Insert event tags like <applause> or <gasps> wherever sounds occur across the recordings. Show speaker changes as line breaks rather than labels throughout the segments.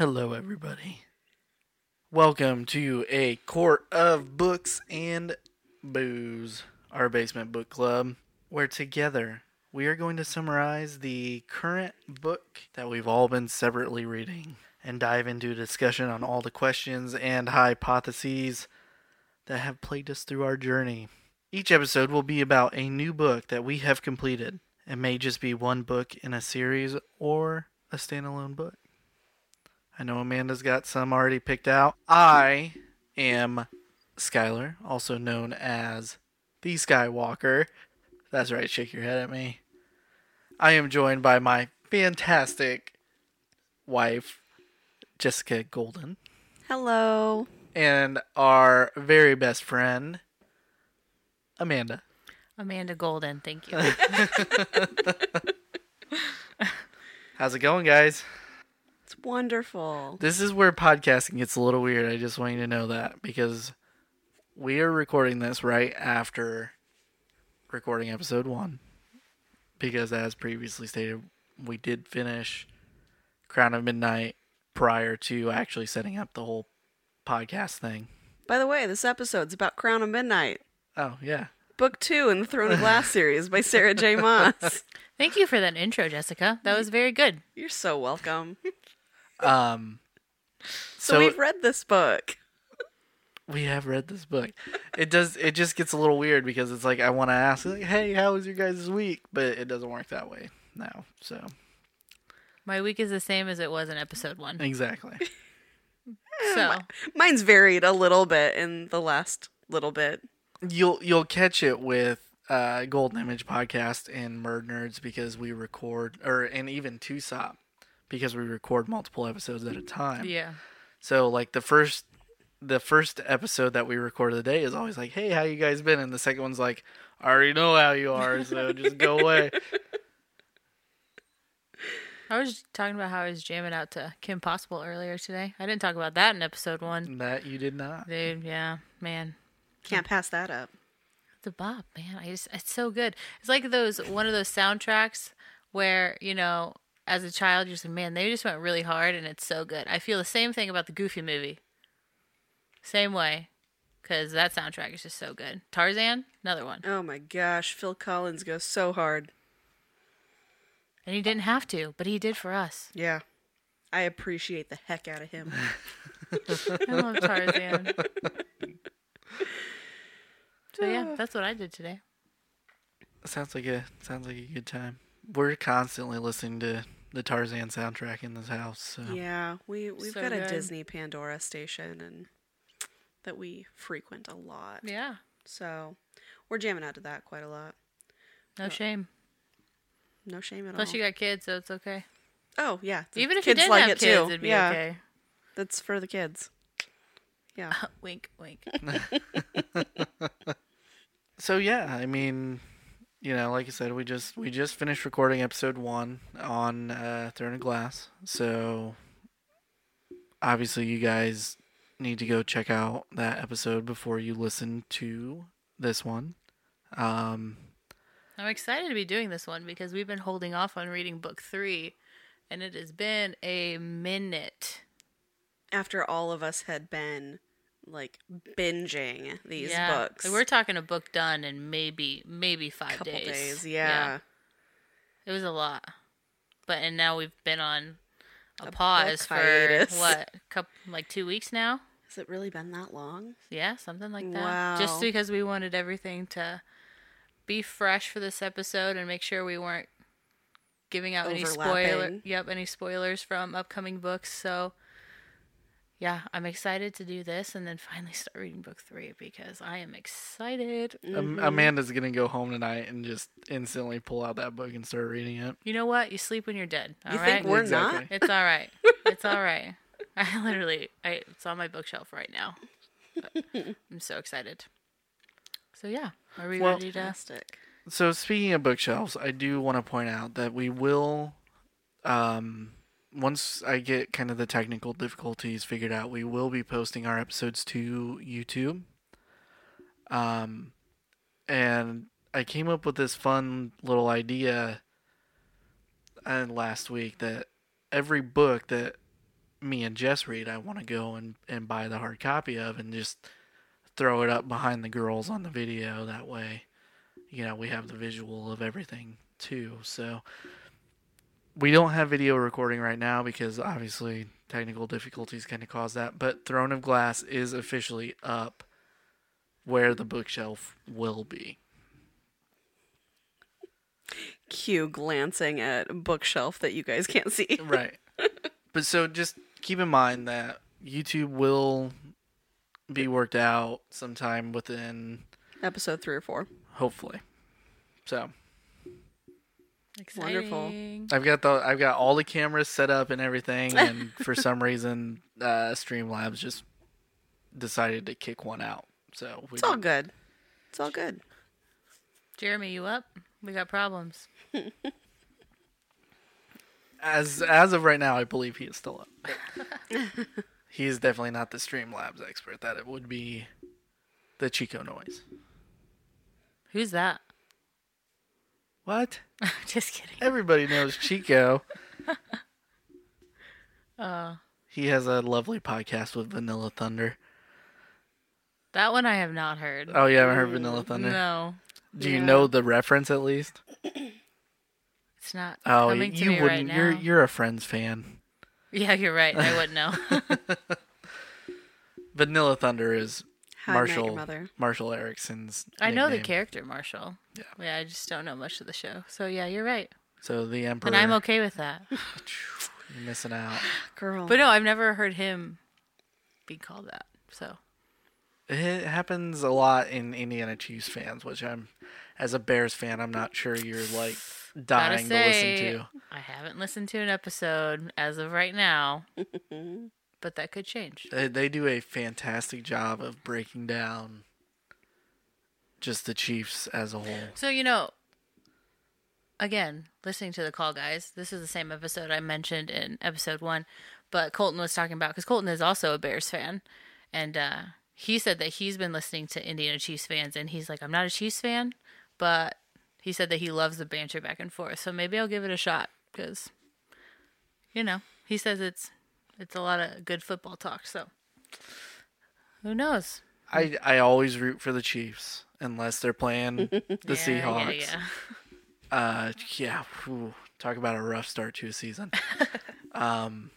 Hello, everybody. Welcome to a court of books and booze, our basement book club, where together we are going to summarize the current book that we've all been separately reading and dive into a discussion on all the questions and hypotheses that have plagued us through our journey. Each episode will be about a new book that we have completed. It may just be one book in a series or a standalone book. I know Amanda's got some already picked out. I am Skyler, also known as the Skywalker. That's right, shake your head at me. I am joined by my fantastic wife, Jessica Golden,
Hello.
and our very best friend, Amanda.
Amanda Golden, thank you. <laughs>
How's it going, guys?
It's wonderful.
This is where podcasting gets a little weird. I just want you to know that because we are recording this right after recording episode one. Because, as previously stated, we did finish Crown of Midnight prior to actually setting up the whole podcast thing.
By the way, this episode's about Crown of Midnight,
Oh, yeah.
book two in the Throne of Glass <laughs> series by Sarah J. Maas.
thank you for that intro, Jessica. That was very good.
You're so welcome. <laughs>
Um,
So,
so
we've read this book.
we have read this book. It does. It just gets a little weird because it's like I want to ask, like, "Hey, how was your guys' week?" But it doesn't work that way now. So
My week is the same as it was in episode one.
exactly. <laughs>
So
Mine's varied a little bit in the last little bit.
you'll you'll catch it with uh, Golden Image podcast and MurdNerds because we record, or and even Tusop because we record multiple episodes at a time.
yeah,
So like the first the first episode that we record of the day is always like, "Hey, how you guys been?" And the second one's like, "I already know how you are, so just go away." <laughs>
I was talking about how I was jamming out to Kim Possible earlier today. I didn't talk about that in episode one.
that you did not.
Dude, yeah, man,
Can't pass that up.
the Bob, man. I just it's so good. It's like those one of those soundtracks where you know, as a child, you're just like, man, they just went really hard, and it's so good. I feel the same thing about the Goofy movie. Same way, because that soundtrack is just so good. Tarzan, another one,
Oh my gosh, Phil Collins goes so hard.
and he didn't have to, but he did for us.
Yeah. I appreciate the heck out of him. <laughs>
I love Tarzan. so yeah, <sighs> that's what I did today.
Sounds like a sounds like a good time. We're constantly listening to the Tarzan soundtrack in this house. So
Yeah, we we've
So
got a. Disney Pandora station and that we frequent a lot.
Yeah,
So we're jamming out to that quite a lot.
no shame.
No shame at
Plus,
all.
Plus, you got kids, so it's okay.
oh yeah, the
Even if
kids
you didn't
like
have
it
kids,
too.
it'd be
yeah,
okay.
that's for the kids. Yeah, <laughs>
wink, wink. <laughs> <laughs>
so yeah, I mean, you know, like I said, we just we just finished recording episode one on uh, Throne of Glass. So obviously, you guys need to go check out that episode before you listen to this one. Um,
I'm excited to be doing this one because we've been holding off on reading book three, and it has been a minute.
after all of us had been like binging these
yeah,
books,
we're talking a book done in maybe maybe five
couple
days.
days. Yeah.
it was a lot. But and now we've been on a,
A
pause for
hiatus.
what, <laughs> couple like two weeks now.
Has it really been that long?
Yeah, something like that.
Wow.
Just because we wanted everything to be fresh for this episode and make sure we weren't giving out any spoiler yep, any spoilers from upcoming books. So yeah, I'm excited to do this and then finally <laughs> start reading book 3 because I am excited.
Am- Amanda's gonna go home tonight and just instantly pull out that book and start reading it.
You know what? You sleep when you're dead. All
You
right.
think we're
Exactly.
not?
It's all right. It's all right. <laughs> <laughs> I literally, I, it's on my bookshelf right now. But I'm so excited. So yeah, are we
Well-
ready to?
Fantastic.
So speaking of bookshelves, I do want to point out that we will, um, once I get kind of the technical difficulties figured out, we will be posting our episodes to YouTube. Um, and I came up with this fun little idea, and last week that every book that me and Jess read, I want to go and, and buy the hard copy of and just throw it up behind the girls on the video. That way, you know, we have the visual of everything too. So we don't have video recording right now because obviously technical difficulties kind of cause that. But Throne of Glass is officially up where the bookshelf will be.
Q glancing at bookshelf that you guys can't see. <laughs>
right. But so just keep in mind that YouTube will be worked out sometime within,
Episode three or four.
hopefully. So
Wonderful.
I've got the I've got all the cameras set up and everything, and <laughs> for some reason, uh, Streamlabs just decided to kick one out. So we
It's all good. It's all good.
Jeremy, you up? We got problems. <laughs>
as as of right now, I believe he is still up. <laughs> he is definitely not the Streamlabs expert. That it would be the Chico noise.
Who's that?
What? <laughs>
Just kidding.
Everybody knows Chico. <laughs>
Uh,
He has a lovely podcast with Vanilla Thunder.
that one I have not heard.
Oh, you haven't heard Vanilla Thunder?
no,
Do you
Yeah.
know the reference at least? <clears throat>
it's not
Oh,
coming to
you
me
wouldn't.
right
you're you're a Friends fan.
Yeah, you're right. I wouldn't know. <laughs>
Vanilla Thunder is
How I Met Your
Marshall
Mother.
Marshall Eriksen's.
I know the character Marshall.
Yeah.
Yeah, I just don't know much of the show. So yeah, you're right.
So the Emperor.
And I'm okay with that. <laughs>
You're missing out. <sighs>
Girl.
But no, I've never heard him be called that. So
It happens a lot in Indiana Chiefs fans, which I'm, as a Bears fan, I'm not sure you're like <sighs>
gotta
dying to listen to.
I haven't listened to an episode as of right now, <laughs> but that could change.
They, they do a fantastic job of breaking down just the Chiefs as a whole.
So you know, again, listening to the call guys, this is the same episode I mentioned in episode one, but Colton was talking about because Colton is also a Bears fan, and uh, he said that he's been listening to Indiana Chiefs fans, and he's like, I'm not a Chiefs fan, but he said that he loves the banter back and forth, so maybe I'll give it a shot because, you know, he says it's it's a lot of good football talk, so who knows?
I, I always root for the Chiefs unless they're playing <laughs> the
Yeah,
Seahawks.
Yeah, yeah.
Uh, yeah. whew, talk about a rough start to a season. <laughs> um,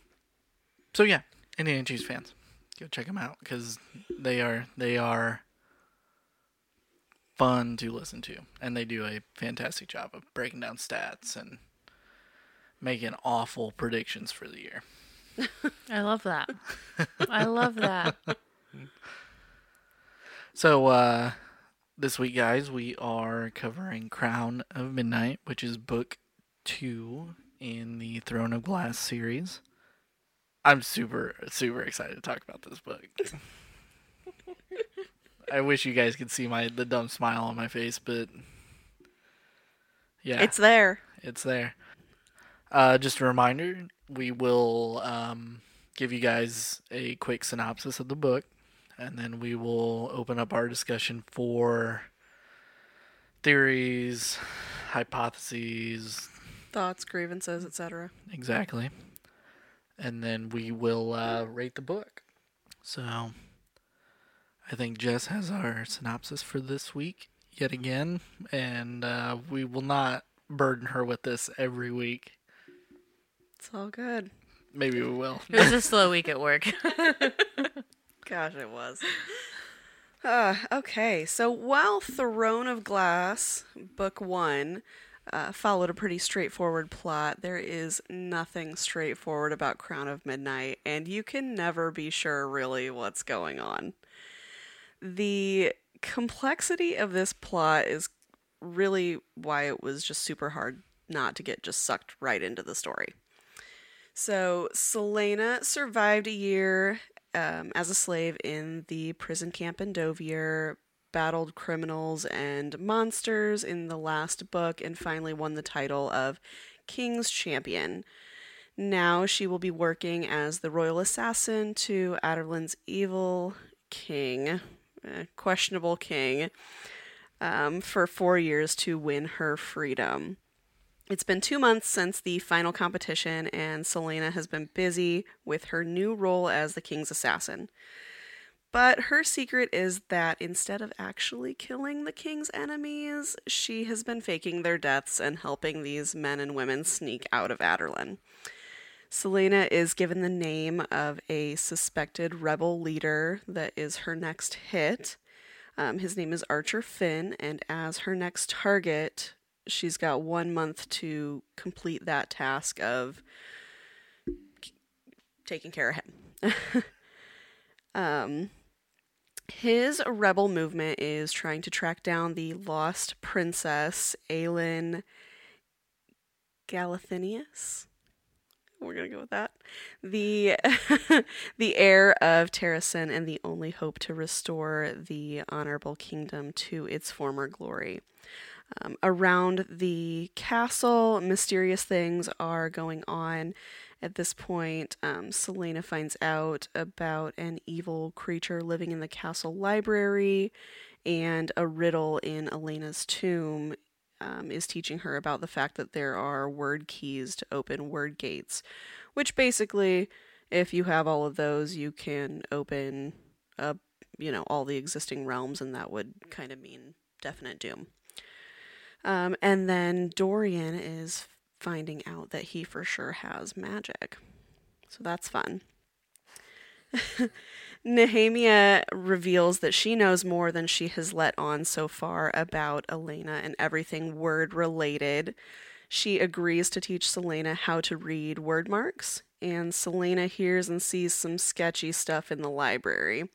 so yeah, Indiana Chiefs fans, go check them out because they are they are fun to listen to, and they do a fantastic job of breaking down stats and making awful predictions for the year.
I love that. I love that.
So uh, this week, guys, we are covering Crown of Midnight, which is book two in the Throne of Glass series. I'm super super excited to talk about this book. I wish you guys could see my the dumb smile on my face, but yeah,
It's there.
it's there. Uh, just a reminder, we will um, give you guys a quick synopsis of the book, and then we will open up our discussion for theories, hypotheses,
Thoughts, grievances, etc.
exactly. And then we will uh, rate the book. So, I think Jess has our synopsis for this week yet again, and uh, we will not burden her with this every week.
It's all good.
Maybe we will.
It was a slow week at work. <laughs>
Gosh, it was. Uh, okay, so while Throne of Glass, Book One, uh, followed a pretty straightforward plot, there is nothing straightforward about Crown of Midnight, and you can never be sure really what's going on. The complexity of this plot is really why it was just super hard not to get just sucked right into the story. So, Celaena survived a year um, as a slave in the prison camp in Endovier, battled criminals and monsters in the last book, and finally won the title of King's Champion. Now she will be working as the royal assassin to Adarlan's evil king, questionable king, um, for four years to win her freedom. It's been two months since the final competition, and Celaena has been busy with her new role as the king's assassin. But her secret is that instead of actually killing the king's enemies, she has been faking their deaths and helping these men and women sneak out of Adarlan. Celaena is given the name of a suspected rebel leader that is her next hit. Um, his name is Archer Finn, and as her next target, she's got one month to complete that task of taking care of him. <laughs> um, his rebel movement is trying to track down the lost princess, Aelin Galathynius. We're gonna go with that. The <laughs> the heir of Terrasen and the only hope to restore the honorable kingdom to its former glory. Um, around the castle, mysterious things are going on. At this point, um, Celaena finds out about an evil creature living in the castle library, and a riddle in Elena's tomb um, is teaching her about the fact that there are word keys to open word gates, which basically, if you have all of those, you can open up, you know, all the existing realms, and that would kind of mean definite doom. Um, and then Dorian is finding out that he for sure has magic. So that's fun. <laughs> Nehemia reveals that she knows more than she has let on so far about Elena and everything word related. She agrees to teach Celaena how to read word marks, and Celaena hears and sees some sketchy stuff in the library.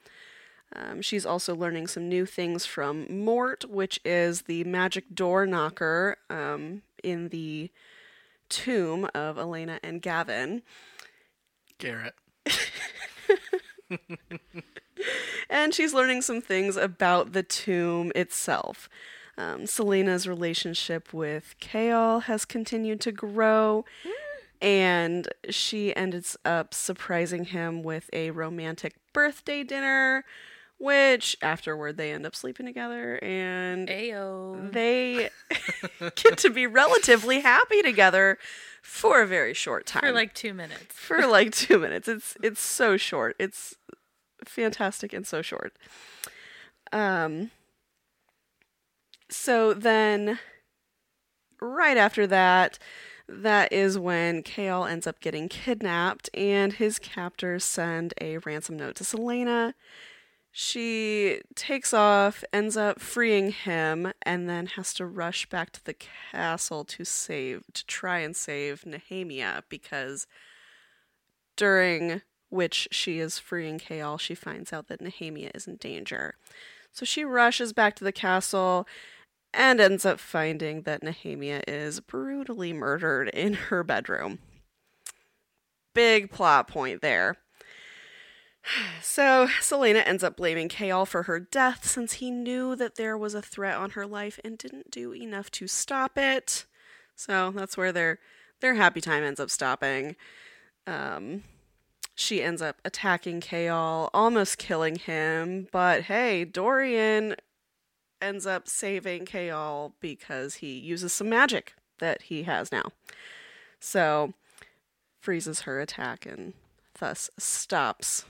Um, she's also learning some new things from Mort, which is the magic door knocker um, in the tomb of Elena and Gavin.
Garrett. <laughs>
and she's learning some things about the tomb itself. Um, Celaena's relationship with Chaol has continued to grow, and she ends up surprising him with a romantic birthday dinner, which afterward they end up sleeping together and
Ayo.
they <laughs> get to be relatively happy together for a very short time.
For like two minutes.
for like 2 minutes. It's it's so short. It's fantastic and so short. Um so then right after that that is when Chaol ends up getting kidnapped and his captors send a ransom note to Celaena she takes off, ends up freeing him, and then has to rush back to the castle to save, to try and save Nehemia because during which she is freeing Chaol, she finds out that Nehemia is in danger. So she rushes back to the castle and ends up finding that Nehemia is brutally murdered in her bedroom. Big plot point there. So, Celaena ends up blaming Chaol for her death since he knew that there was a threat on her life and didn't do enough to stop it. So, that's where their their happy time ends up stopping. Um, she ends up attacking Chaol, almost killing him, but hey, Dorian ends up saving Chaol because he uses some magic that he has now. So, freezes her attack and thus stops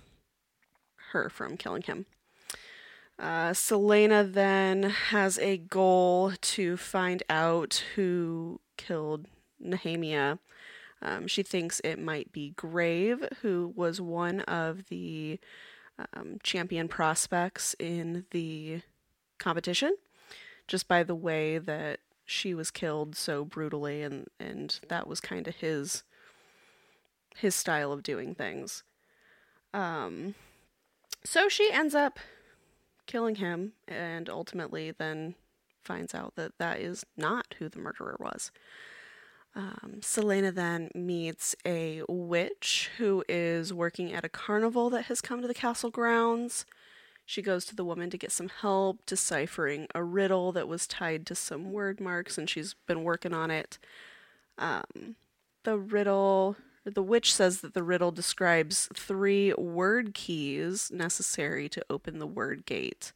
her from killing him. Uh, Celaena then has a goal to find out who killed Nehemia. Um, she thinks it might be Grave, who was one of the um, champion prospects in the competition, just by the way that she was killed so brutally, and, and that was kind of his his style of doing things. Um, so she ends up killing him and ultimately then finds out that that is not who the murderer was. Um, Celaena then meets a witch who is working at a carnival that has come to the castle grounds. She goes to the woman to get some help deciphering a riddle that was tied to some word marks, and she's been working on it. Um, the riddle the witch says that the riddle describes three word keys necessary to open the word gate.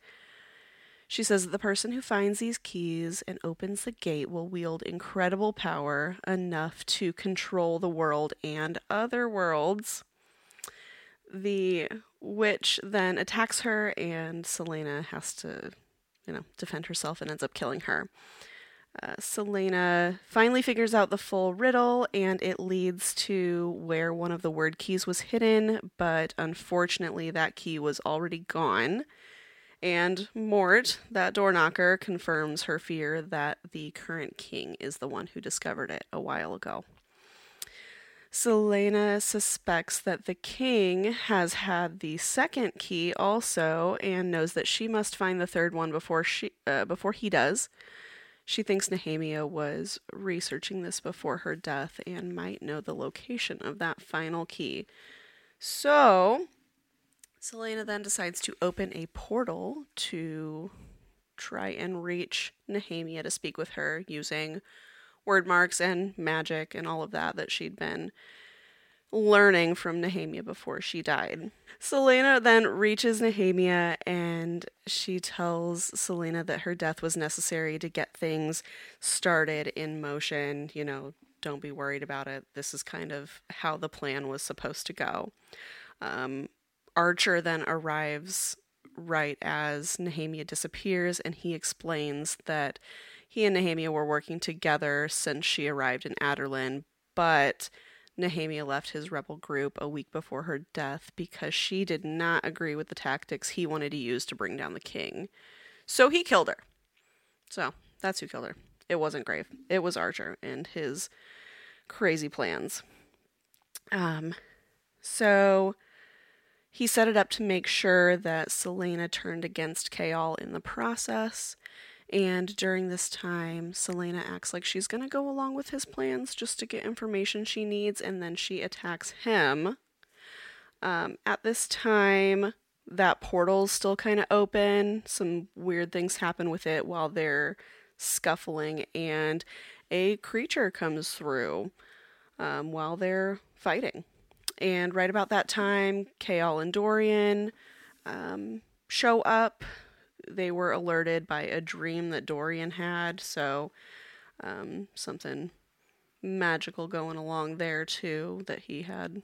She says that the person who finds these keys and opens the gate will wield incredible power enough to control the world and other worlds. The witch then attacks her, and Celaena has to, you know, defend herself and ends up killing her. Uh, Celaena finally figures out the full riddle, and it leads to where one of the word keys was hidden, but unfortunately, that key was already gone. And Mort, that door knocker, confirms her fear that the current king is the one who discovered it a while ago. Celaena suspects that the king has had the second key also, and knows that she must find the third one before she uh, before he does. She thinks Nehemia was researching this before her death and might know the location of that final key. So, Celaena then decides to open a portal to try and reach Nehemia to speak with her using word marks and magic and all of that that she'd been learning from Nehemia before she died. Celaena then reaches Nehemia and she tells Celaena that her death was necessary to get things started in motion. You know, don't be worried about it. This is kind of how the plan was supposed to go. Um, Archer then arrives right as Nehemia disappears and he explains that he and Nehemia were working together since she arrived in Adarlan, but Nehemia left his rebel group a week before her death because she did not agree with the tactics he wanted to use to bring down the king. So he killed her. So that's who killed her. It wasn't Grave. It was Archer and his crazy plans. Um, so he set it up to make sure that Celaena turned against Chaol in the process. And during this time, Celaena acts like she's going to go along with his plans just to get information she needs, and then she attacks him. Um, at this time, that portal's still kind of open. Some weird things happen with it while they're scuffling, and a creature comes through um, while they're fighting. And right about that time, Chaol and Dorian um, show up they were alerted by a dream that Dorian had, so um, something magical going along there too, that he had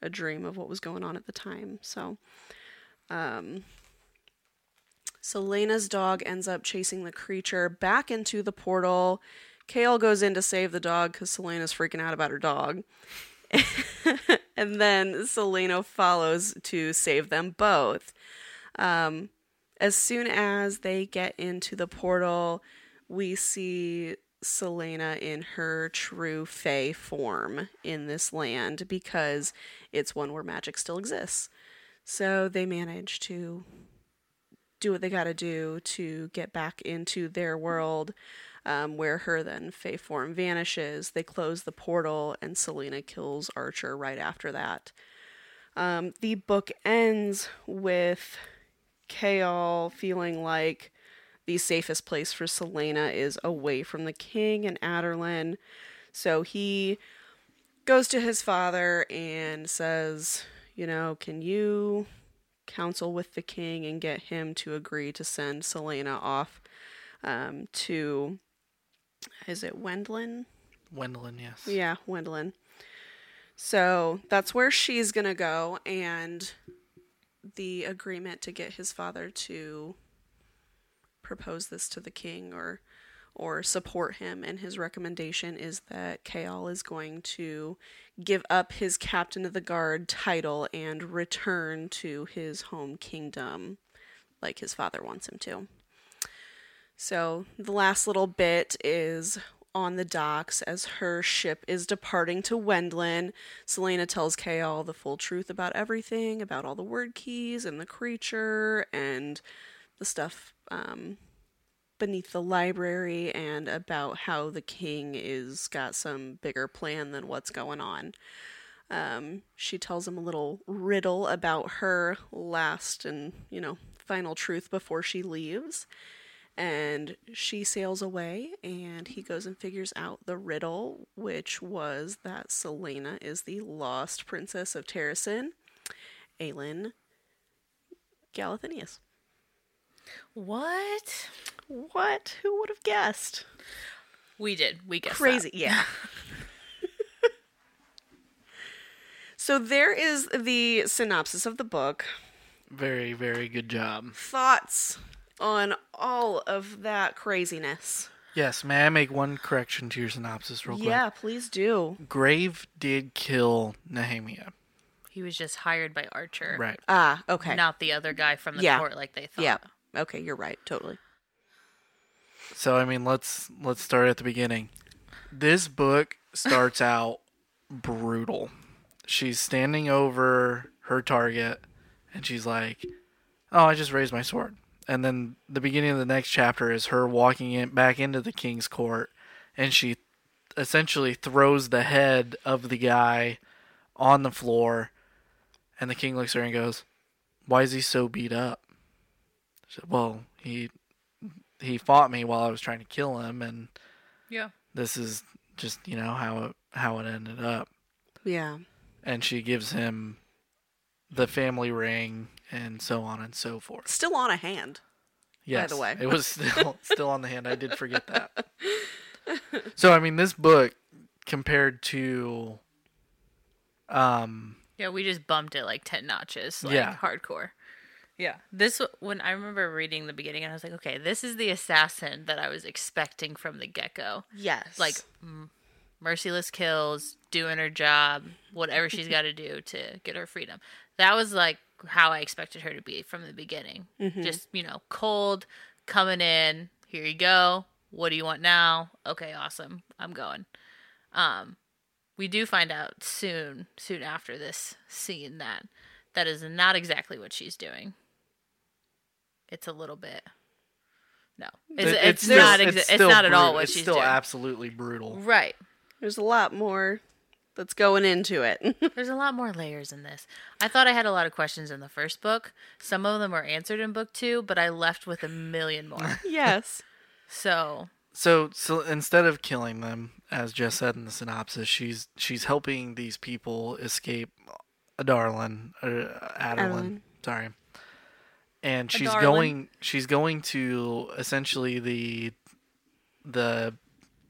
a dream of what was going on at the time. So, um, Celaena's dog ends up chasing the creature back into the portal. Chaol goes in to save the dog because Celaena's freaking out about her dog. <laughs> and then Celaena follows to save them both. Um, as soon as they get into the portal, we see Celaena in her true Fae form in this land because it's one where magic still exists. So they manage to do what they got to do to get back into their world, um, where her then Fae form vanishes. They close the portal, and Celaena kills Archer right after that. Um, the book ends with Chaol feeling like the safest place for Celaena is away from the king and Adarlan. So he goes to his father and says, you know, can you counsel with the king and get him to agree to send Celaena off um, to, is it Wendlyn?
Wendlyn, yes.
Yeah, Wendlyn. So that's where she's going to go. And the agreement to get his father to propose this to the king or or support him and his recommendation is that Chaol is going to give up his captain of the guard title and return to his home kingdom like his father wants him to. So the last little bit is on the docks as her ship is departing to Wendland. Celaena tells Chaol the full truth about everything, about all the word keys and the creature and the stuff um, beneath the library and about how the king is got some bigger plan than what's going on. Um, she tells him a little riddle about her last and, you know, final truth before she leaves and she sails away and he goes and figures out the riddle which was that celaena is the lost princess of terrasen aelin galathynius
What?
What? Who would have guessed?
We did. We guessed. that.
Crazy, yeah. <laughs> so there is the synopsis of the book.
Very, very good job.
Thoughts on all of that craziness?
Yes, may I make one correction to your synopsis real quick?
Yeah, please do.
Grave did kill Nehemia.
He was just hired by Archer.
Right.
Ah, okay.
Not the other guy from the
Yeah.
court like they thought.
Yeah. Okay, you're right. Totally.
So I mean, let's let's start at the beginning. This book starts <laughs> out brutal. She's standing over her target and she's like, "Oh, I just raised my sword." And then the beginning of the next chapter is her walking in back into the king's court and she essentially throws the head of the guy on the floor and the king looks at her and goes, "Why is he so beat up?" She said, "Well, he he fought me while I was trying to kill him, and
Yeah.
this is just you know how it how it ended up."
Yeah.
And she gives him the family ring and so on and so forth.
Still on a hand.
Yes, by
the way.
it was <laughs> still still on the hand. I did forget that. <laughs> So I mean, this book compared to, um,
Yeah, we just bumped it like 10 notches. Like
Yeah.
hardcore. Yeah. This, when I remember reading the beginning, and I was like, okay, this is the assassin that I was expecting from the get go.
Yes.
Like, m- merciless kills, doing her job, whatever she's <laughs> got to do to get her freedom. That was like how I expected her to be from the beginning. Just, you know, cold, coming in, here you go. What do you want now? Okay, awesome. I'm going. Um, we do find out soon, soon after this scene that that is not exactly what she's doing. It's a little bit. No, it's,
it-
it's,
still-
not. Exa- it's,
still
not at all what
it's
she's
still
doing.
absolutely brutal.
right.
there's a lot more that's going into it. <laughs>
There's a lot more layers in this. I thought I had a lot of questions in the first book. Some of them were answered in book two, but I left with a million more. <laughs>
yes.
So
So, so instead of killing them, as Jess said in the synopsis, she's she's helping these people escape Adarlan, or uh, Adarlan,
Adarlan.
sorry. And she's
Adarlan.
going she's going to essentially the the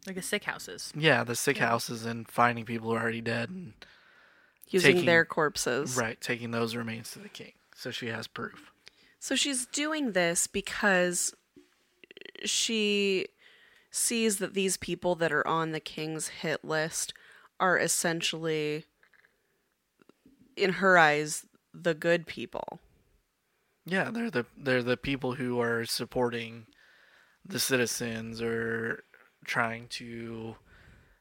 like the sick houses.
yeah, the sick houses and finding people who are already dead and
Using
Taking-
their corpses.
right, taking those remains to the king. So she has proof.
So she's doing this because she sees that these people that are on the king's hit list are essentially, in her eyes, the good people.
Yeah, they're the they're the people who are supporting the citizens or trying to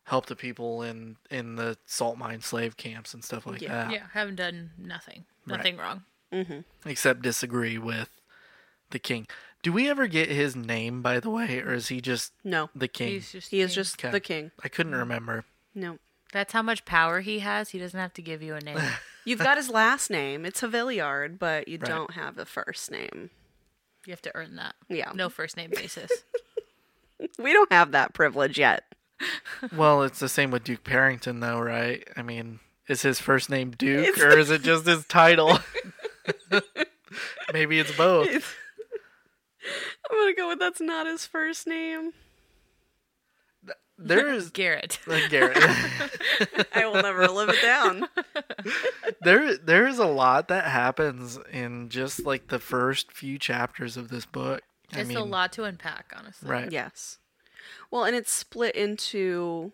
help the people in in the salt mine slave camps and stuff like
Yeah.
that.
Yeah, haven't done nothing.
Right.
Nothing wrong. Mm-hmm.
Except disagree with the king. Do we ever get his name by the way, or is he just
No,
the king?
He's just
he is
king.
just
Okay.
the king.
I couldn't mm. remember.
No.
That's how much power he has. He doesn't have to give you a name. <laughs>
You've got his last name. It's Havilliard, but you
Right.
don't have the first name.
you have to earn that.
Yeah.
No first name basis. <laughs> <laughs>
We don't have that privilege yet. <laughs>
Well, it's the same with Duke Perrington though, right? I mean, is his first name Duke
It's-
or is it just his title? <laughs> Maybe it's both.
I'm gonna go with that's not his first name.
There's
Garrett.
like Garrett.
I will never live it down.
there there is a lot that happens in just like the first few chapters of this book. I mean,
a lot to unpack, honestly.
right?
Yes. Well, and it's split into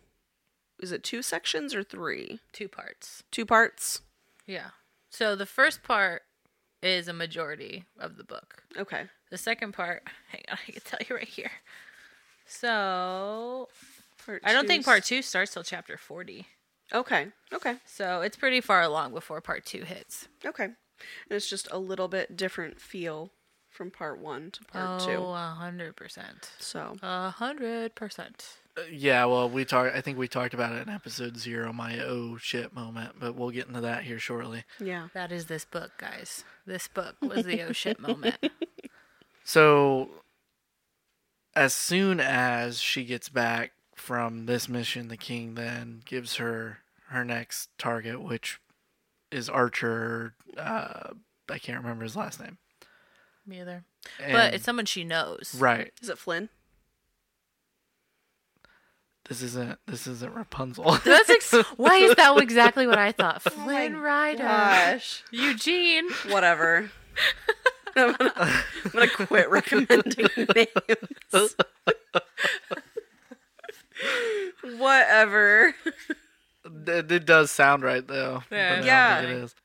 is it two sections or three?
Two parts.
Two parts?
Yeah. So the first part is a majority of the book.
Okay.
The second part, <laughs> hang on, I can tell you right here. So
Part
I don't think part two starts till chapter 40.
Okay. Okay.
So it's pretty far along before part two hits.
Okay. And it's just a little bit different feel from part 1 to part
oh, a hundred percent.
So,
A hundred percent.
Uh, yeah, well, we talked. I think we talked about it in episode zero, my oh shit moment, but we'll get into that here shortly.
yeah.
That is this book, guys. This book was the oh shit moment. <laughs>
So, as soon as she gets back from this mission, the king then gives her her next target, which is Archer. Uh, I can't remember his last name.
Me either.
And-
but it's someone she knows.
right.
Is it Flynn?
This isn't this isn't Rapunzel. <laughs>
That's ex- <laughs> why is that exactly what I thought? <laughs>
Oh
Flynn Rider,
Gosh.
Eugene.
Whatever. I'm gonna, I'm gonna quit recommending names. Whatever.
it, it does sound right though.
Yeah.
Yeah.
it is.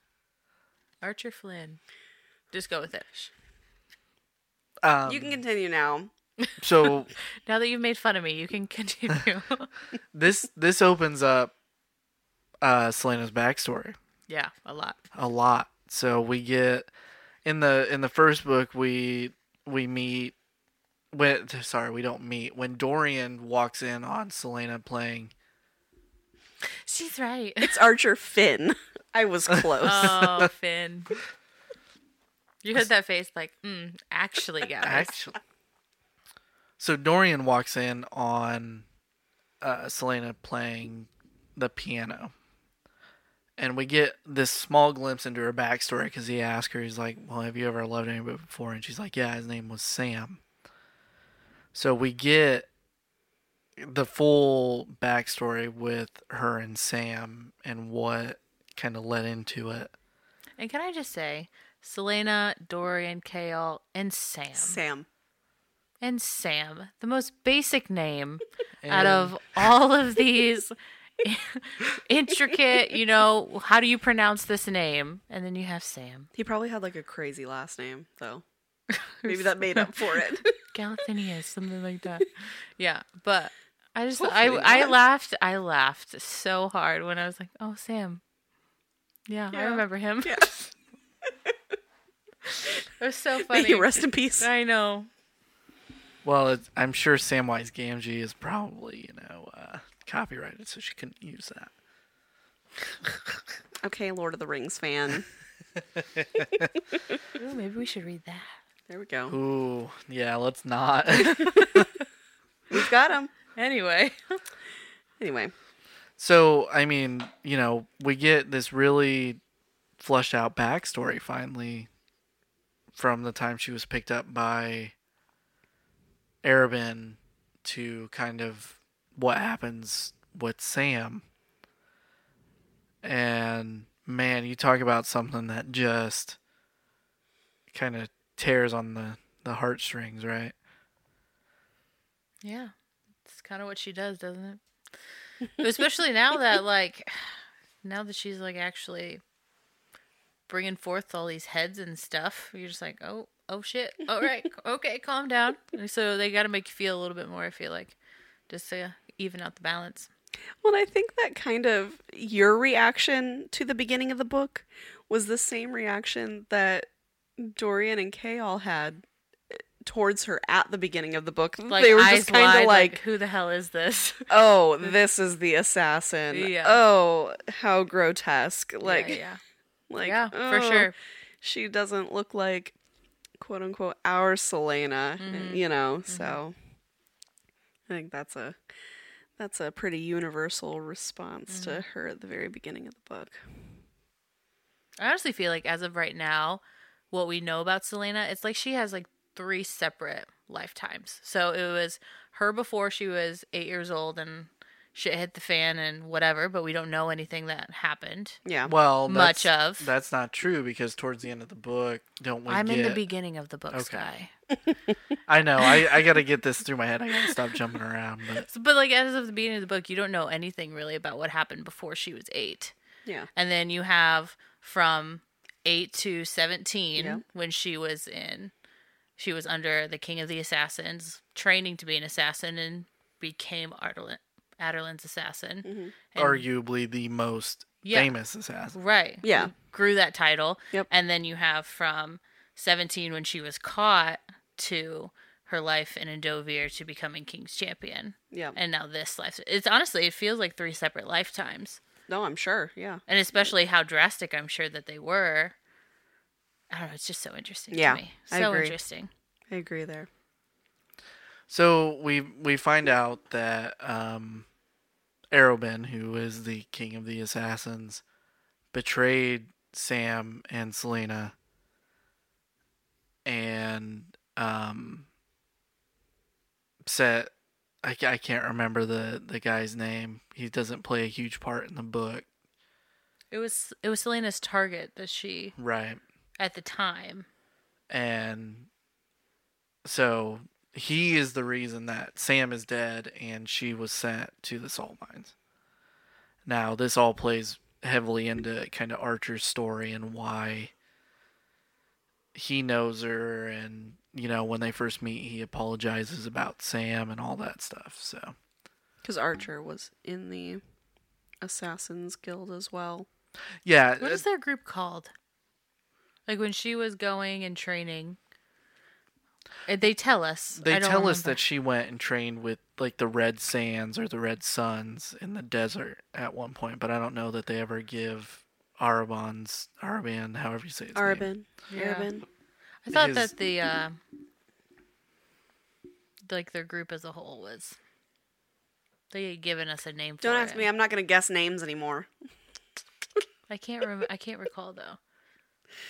Archer Flynn. Just go with it.
Um,
You can continue now.
so <laughs>
Now that you've made fun of me, you can continue. <laughs>
this this opens up uh Celaena's backstory
yeah, a lot.
a lot. So we get in the in the first book we we meet when sorry we don't meet when Dorian walks in on Celaena playing
She's right.
It's Archer Finn. I was <laughs> close.
Oh, Finn. You had that face like, mm, actually, guys. <laughs>
actually. So Dorian walks in on uh, Celaena playing the piano. And we get this small glimpse into her backstory because he asked her, he's like, Well, have you ever loved anybody before? And she's like, Yeah, his name was Sam. So we get the full backstory with her and Sam and what kind of led into it.
And can I just say, Celaena, Dorian, Chaol, and Sam.
Sam.
And Sam, the most basic name
And <laughs>
out of all of <laughs> these <laughs> intricate, you know, how do you pronounce this name? And then you have Sam.
He probably had like a crazy last name, though. Maybe that made up for it.
Galathynius, something like that. Yeah, but I just
Hopefully
I I laughed I laughed so hard when I was like, "Oh, Sam." Yeah, I remember him.
yeah. <laughs>
It was so
May
funny.
he rest in peace.
I know.
Well, it's, I'm sure Samwise Gamgee is probably, you know, uh, copyrighted, so she couldn't use that. <laughs>
Okay, Lord of the Rings fan. <laughs>
Ooh, maybe we should read that.
There we go.
Ooh, yeah, let's not.
We've got him.
Anyway,
Anyway,
so, I mean, you know, we get this really flushed out backstory finally from the time she was picked up by Arobynn to kind of what happens with Sam. And man, you talk about something that just kind of tears on the the heartstrings, right?
yeah, it's kind of what she does, doesn't it? Especially now that like, <sighs> now that she's like actually bringing forth all these heads and stuff, you're just like, oh, oh shit, <laughs> all right, okay, calm down. And so they got to make you feel a little bit more. I feel like, just to even out the balance.
well, I think that kind of your reaction to the beginning of the book was the same reaction that Dorian and Chaol had eh, towards her at the beginning of the book.
Like
they were just kind of like,
who the hell is this? <laughs>
"Oh, this is the assassin."
Yeah.
Oh, how grotesque! Like,
yeah, yeah.
Like
yeah, for
oh,
sure.
she doesn't look like quote unquote our Celaena,
Mm-hmm.
you know. So I think that's a that's a pretty universal response to
Mm-hmm.
her at the very beginning of the book.
I honestly feel like as of right now, what we know about Celaena, it's like she has like three separate lifetimes. So it was her before she was eight years old and shit hit the fan and whatever, but we don't know anything that happened.
Yeah.
Well,
Much
that's-
of.
that's not true because towards the end of the book, don't we
I'm
get?
in the beginning of the book,
Okay.
Sky.
I know. I I gotta get this through my head. I gotta stop jumping around. But
So- <laughs> But like as of the beginning of the book, you don't know anything really about what happened before she was eight.
yeah.
And then you have from 8 to 17
Yeah.
when she was in she was under the king of the assassins training to be an assassin and became Adarlan, Adarlan's assassin.
Mm-hmm.
Arguably the most
Yeah.
famous assassin.
right.
Yeah.
Grew that title.
Yep.
And then you have from 17 when she was caught to her life in Endovier to becoming king's champion.
Yeah.
And now this life. It's honestly it feels like three separate lifetimes.
No, I'm sure. Yeah.
and especially how drastic I'm sure that they were. I don't know. It's just so interesting
Yeah,
to me.
I
So
agree.
interesting.
I agree there.
So we we find out that um, Arobynn, who is the king of the assassins, betrayed Sam and Celaena and um, set. I, I can't remember the the guy's name. He doesn't play a huge part in the book,
It was it was Celaena's target that she
right?
at the time.
And so he is the reason that Sam is dead and she was sent to the salt mines. Now, this all plays heavily into kind of Archer's story and why he knows her and you know when they first meet he apologizes about Sam and all that stuff. So,
Because Archer was in the Assassin's Guild as well.
yeah,
What is their group called? Like when she was going and training. Uh, They tell us.
They
I don't
tell us that she went and trained with like the Red Sands or the Red Suns in the desert at one point, but I don't know that they ever give Araban's Araban, however you say it. Araban.
Arabin.
Yeah.
Arabin.
I thought
his-
that the uh like their group as a whole was they had given us a name for
Don't ask
it.
me. I'm not going to guess names anymore.
I can't remember. I can't recall though.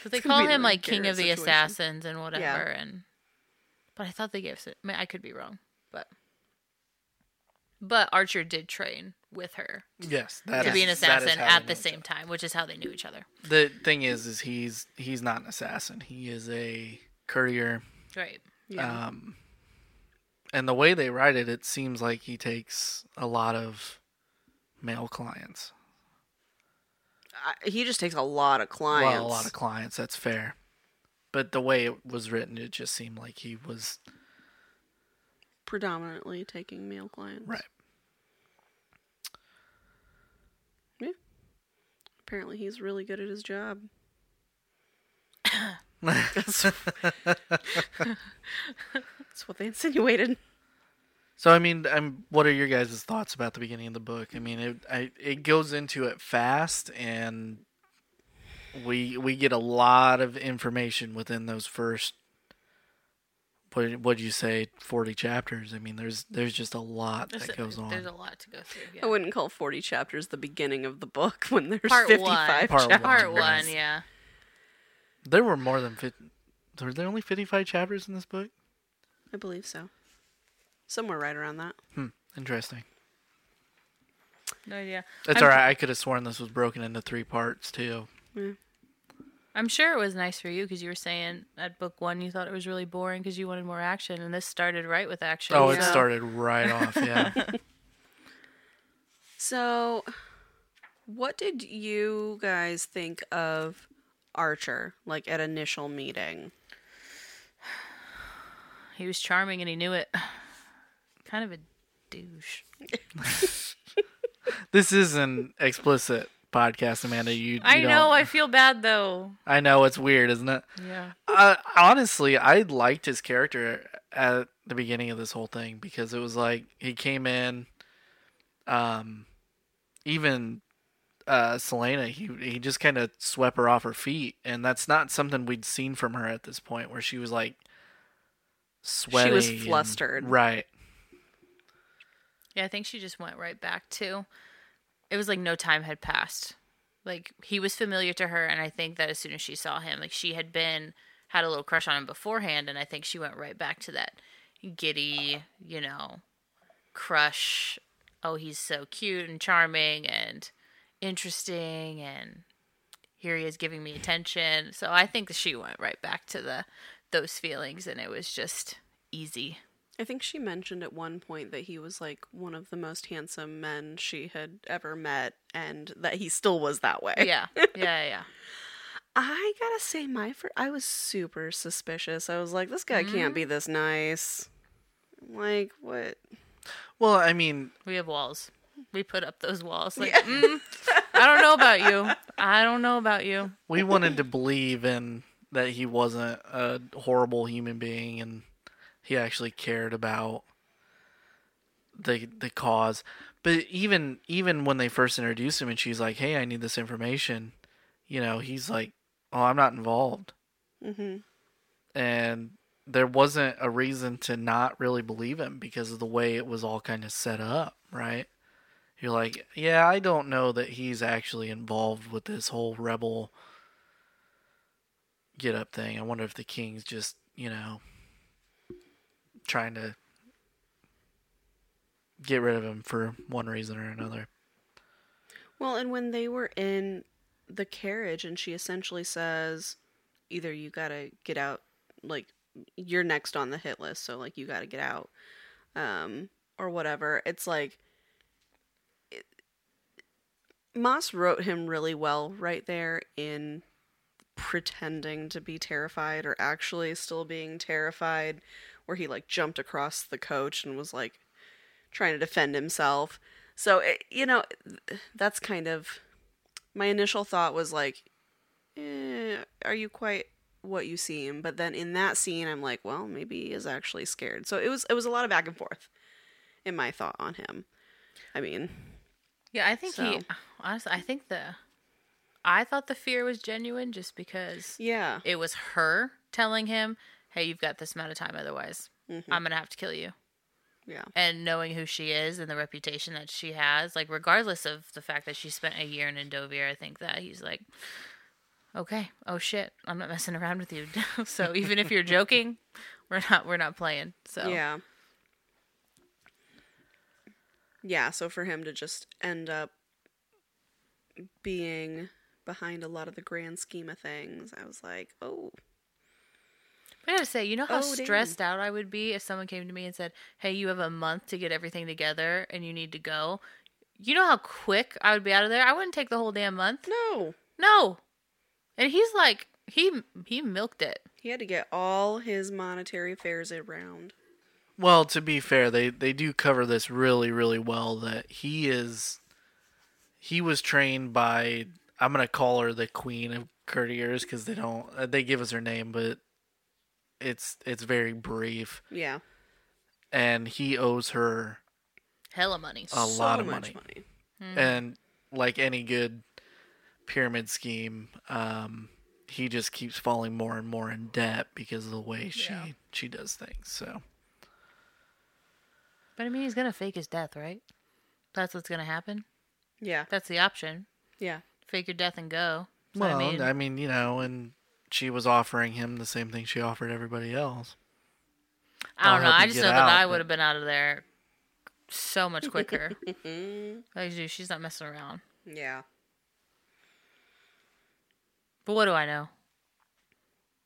But they
It's
call him like King of the
situation.
Assassins and whatever, and but I thought they gave. us- I, mean, I could be wrong, but but Archer did train with her
Yes, that
to
is-
be an assassin at the same time, which is how they knew each other.
The thing is, is he's he's not an assassin. He is a courier.
Right.
Yeah.
Um, and the way they write it, it seems like he takes a lot of male clients.
I, he just takes a lot of clients.
Well, a lot of clients. That's fair. But the way it was written, it just seemed like he was
predominantly taking male clients.
right. Yeah.
Apparently, he's really good at his job. <laughs> That's what they insinuated.
So I mean, I'm. What are your guys' thoughts about the beginning of the book? I mean, it I, it goes into it fast, and we we get a lot of information within those first. What would you say? Forty chapters. I mean, there's there's just a lot
There's,
that goes on.
there's a lot to go through.
I wouldn't call 40 chapters the beginning of the book when there's
Part
55
one.
Part
chapters.
Part one, yeah.
There were more than fifty. Were there only fifty-five chapters in this book?
I believe so. Somewhere right around that.
Hmm. Interesting.
No idea.
That's
I'm-
all right. I could have sworn this was broken into three parts too.
I'm sure it was nice for you because you were saying at book one you thought it was really boring because you wanted more action, and this started right with action.
Oh, it
Yeah.
started right off. Yeah. <laughs>
So, what did you guys think of Archer, like at initial meeting?
He was charming and he knew it. <sighs> kind of a douche. <laughs> <laughs>
this is an explicit podcast, Amanda. You, you
I
don't-
know. I feel bad though.
I know it's weird, isn't it?
Yeah.
Uh, honestly, I liked his character at the beginning of this whole thing because it was like he came in, um, even uh, Celaena, he he just kind of swept her off her feet, and that's not something we'd seen from her at this point, where she was like sweating, She was
flustered.
right?
Yeah, I think she just went right back to. It was like no time had passed. Like he was familiar to her, and I think that as soon as she saw him, like she had been had a little crush on him beforehand, and I think she went right back to that giddy, you know, crush. Oh, he's so cute and charming and interesting, and here he is giving me attention. So I think she went right back to the those feelings, and it was just easy.
I think she mentioned at one point that he was like one of the most handsome men she had ever met, and that he still was that way.
Yeah, <laughs> yeah, yeah.
I gotta say, my fir- I was super suspicious. I was like, this guy can't be this nice. Like, what?
Well, I mean,
We have walls. We put up those walls. Like, mm, I don't know about you. I don't know about you.
we wanted to believe in that he wasn't a horrible human being and he actually cared about the the cause. But even even when they first introduced him and she's like, "Hey, I need this information," you know, he's like, "Oh, I'm not involved."
Mm-hmm.
And there wasn't a reason to not really believe him because of the way it was all kind of set up, right? You're like, "Yeah, I don't know that he's actually involved with this whole rebel get up thing. I wonder if the king's just you know, trying to get rid of him for one reason or another.
Well, and when they were in the carriage and she essentially says either you got to get out like you're next on the hit list so like you got to get out um or whatever. It's like Maas wrote him really well right there in pretending to be terrified or actually still being terrified where he like jumped across the coach and was like trying to defend himself. So, it, you know, that's kind of my initial thought was like, eh, are you quite what you seem? But then in that scene, I'm like, well, maybe he is actually scared. So it was it was a lot of back and forth in my thought on him. I mean,
Yeah, I think he honestly I think the I thought the fear was genuine just because
yeah,
it was her telling him, "Hey, you've got this amount of time otherwise
Mm-hmm.
I'm going to have to kill you."
yeah,
And knowing who she is and the reputation that she has, like regardless of the fact that she spent a year in Endovier, I think that he's like, "Okay, oh shit, I'm not messing around with you." <laughs> so even if you're joking, <laughs> we're not we're not playing. So
yeah, yeah. So for him to just end up being behind a lot of the grand scheme of things, I was like, oh,
I gotta say, you know how
Oh, damn.
stressed out I would be if someone came to me and said, "Hey, you have a month to get everything together and you need to go." You know how quick I would be out of there. I wouldn't take the whole damn month.
no.
No, and he's like, he he milked it.
He had to get all his monetary affairs around.
Well, to be fair, they they do cover this really really well. That he is, he was trained by. I'm gonna call her the queen of courtiers because they don't. uh, They give us her name, but it's it's very brief,
Yeah,
and he owes her
Hella money.
a
so
lot of
much
money.
money.
And like any good pyramid scheme, um, he just keeps falling more and more in debt because of the way she
Yeah.
she does things. So
But I mean, he's gonna fake his death, right? That's what's gonna happen.
Yeah,
That's the option.
yeah,
Fake your death and go. So,
well,
I mean,
you know, and she was offering him the same thing she offered everybody else.
I don't know. I just
get
know that I
but-
would have been out of there so much quicker. <laughs> like, dude, she's not messing around.
yeah.
But what do I know?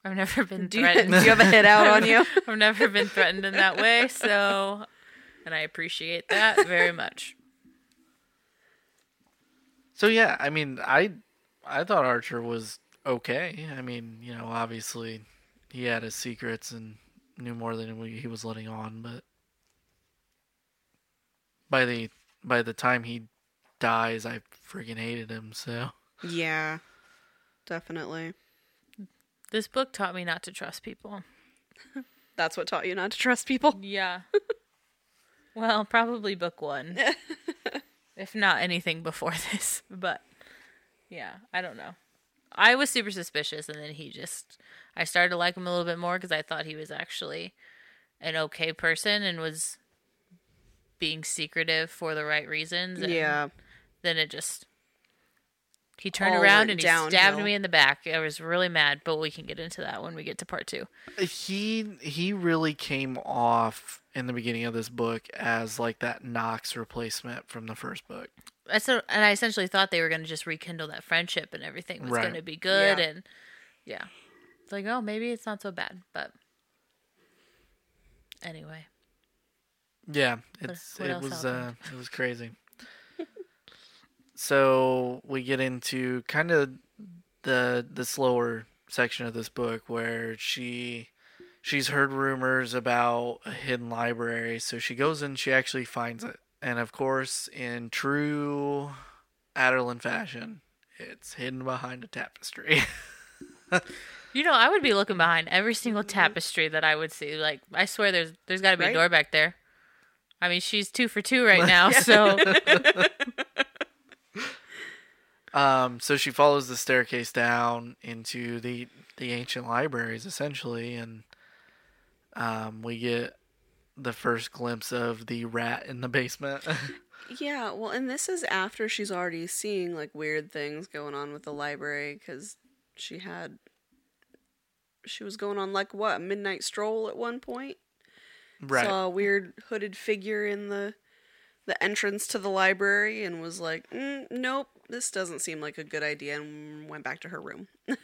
I've never been
Do you,
threatened.
do you have a hit out on you? <laughs>
I've never been threatened in that way, so and I appreciate that very much.
So yeah, I mean, I I thought Archer was okay. I mean, you know, obviously he had his secrets and knew more than he was letting on, but by the by the time he dies, I freaking hated him. So
Yeah, definitely.
This book taught me not to trust people. <laughs>
That's what taught you not to trust people.
Yeah. <laughs> well, probably book one. <laughs> if not anything before this. But yeah, I don't know. I was super suspicious, and then he just. I started to like him a little bit more because I thought he was actually an okay person and was being secretive for the right reasons. And
Yeah,
Then it just. He turned
All
around
went
and he stabbed me in the back. I was really mad, but we can get into that when we get to part two.
he he really came off in the beginning of this book as like that Nox replacement from the first book.
I so, and I essentially thought they were going to just rekindle that friendship and everything was
Right.
going to be good
Yeah.
and yeah, it's like oh maybe it's not so bad, but anyway,
Yeah, it's
what
it
else
was uh it was crazy. so we get into kind of the the slower section of this book where she she's heard rumors about a hidden library, so she goes and she actually finds it. And of course, in true Adarlan fashion, it's hidden behind a tapestry. <laughs>
you know I would be looking behind every single tapestry that I would see. Like I swear there's there's got to be
Right?
a door back there. I mean she's two for two right now, <laughs> so <laughs>
Um, so she follows the staircase down into the the ancient libraries, essentially, and um, we get the first glimpse of the rat in the basement. <laughs>
yeah. Well, and this is after she's already seeing like weird things going on with the library because she had she was going on like what a midnight stroll at one point.
Right.
Saw a weird hooded figure in the the entrance to the library and was like, mm, "Nope, this doesn't seem like a good idea," and went back to her room. <laughs>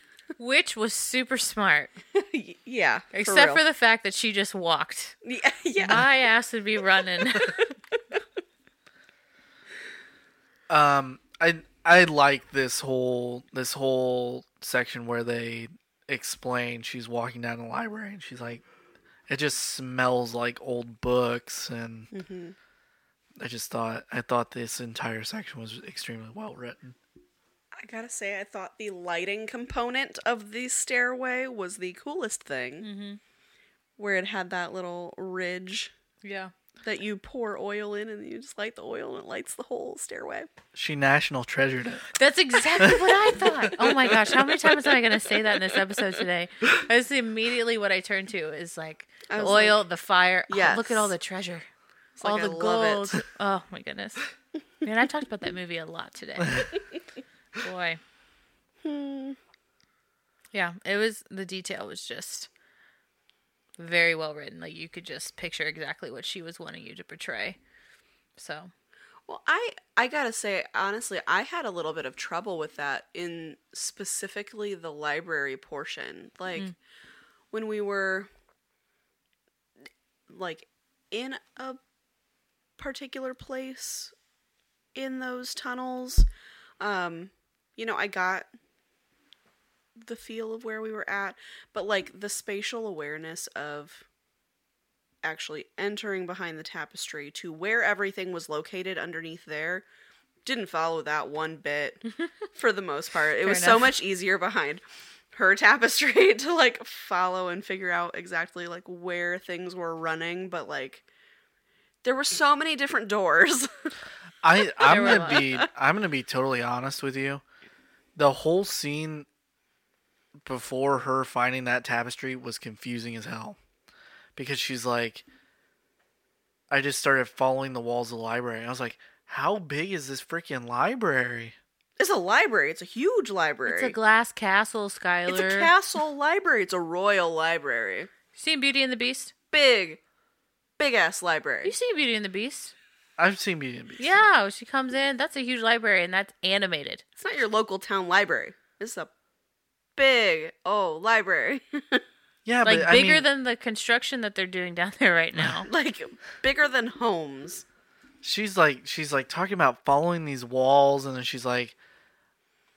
Which was super smart, <laughs>
yeah,
except for,
real.
the fact that she just walked. <laughs>
yeah, yeah.
My ass would be running. <laughs>
Um, I I like this whole this whole section where they explain she's walking down the library and she's like, it just smells like old books, and
hmm
I just thought I thought this entire section was extremely well written.
I gotta say, I thought the lighting component of the stairway was the coolest thing,
mm-hmm.
where it had that little ridge
Yeah.
that you pour oil in and you just light the oil and it lights the whole stairway.
She national treasured it. <laughs>
That's exactly what I thought. Oh my gosh, how many times am I going to say that in this episode today? That's immediately what I turn to is like the
was
oil, the fire. Oh, look at all the treasure.
It's
all
like, I
the
love
gold. Oh my goodness. Man, I've talked about that movie a lot today. <laughs> Boy.
Hmm.
Yeah, it was the detail was just very well written. Like you could just picture exactly what she was wanting you to portray. So,
Well, I I gotta say honestly, I had a little bit of trouble with that in specifically the library portion. Like when we were like in a particular place in those tunnels, um, you know, I got the feel of where we were at, but like the spatial awareness of actually entering behind the tapestry to where everything was located underneath there didn't follow that one bit <laughs> for the most part. It
Fair
was so much easier behind her tapestry <laughs> to like follow and figure out exactly like where things were running, but like there were so many different doors. <laughs>
I I'm gonna be I'm gonna be totally honest with you. The whole scene before her finding that tapestry was confusing as hell because she's like, I just started following the walls of the library. And I was like, how big is this freaking library?
it's a library. It's a huge library.
it's a glass castle, Skyler.
It's a castle library. It's a royal library.
Seen Beauty and the Beast?
Big, big ass library.
You seen Beauty and the Beast?
I've seen Beauty and the Beast.
Yeah, she comes in. That's a huge library, and that's animated.
It's not your local town library. It's a big oh library. <laughs>
yeah,
Like
but I
bigger
mean,
than the construction that they're doing down there right now. <laughs>
like bigger than homes.
she's like she's like talking about following these walls, and then she's like,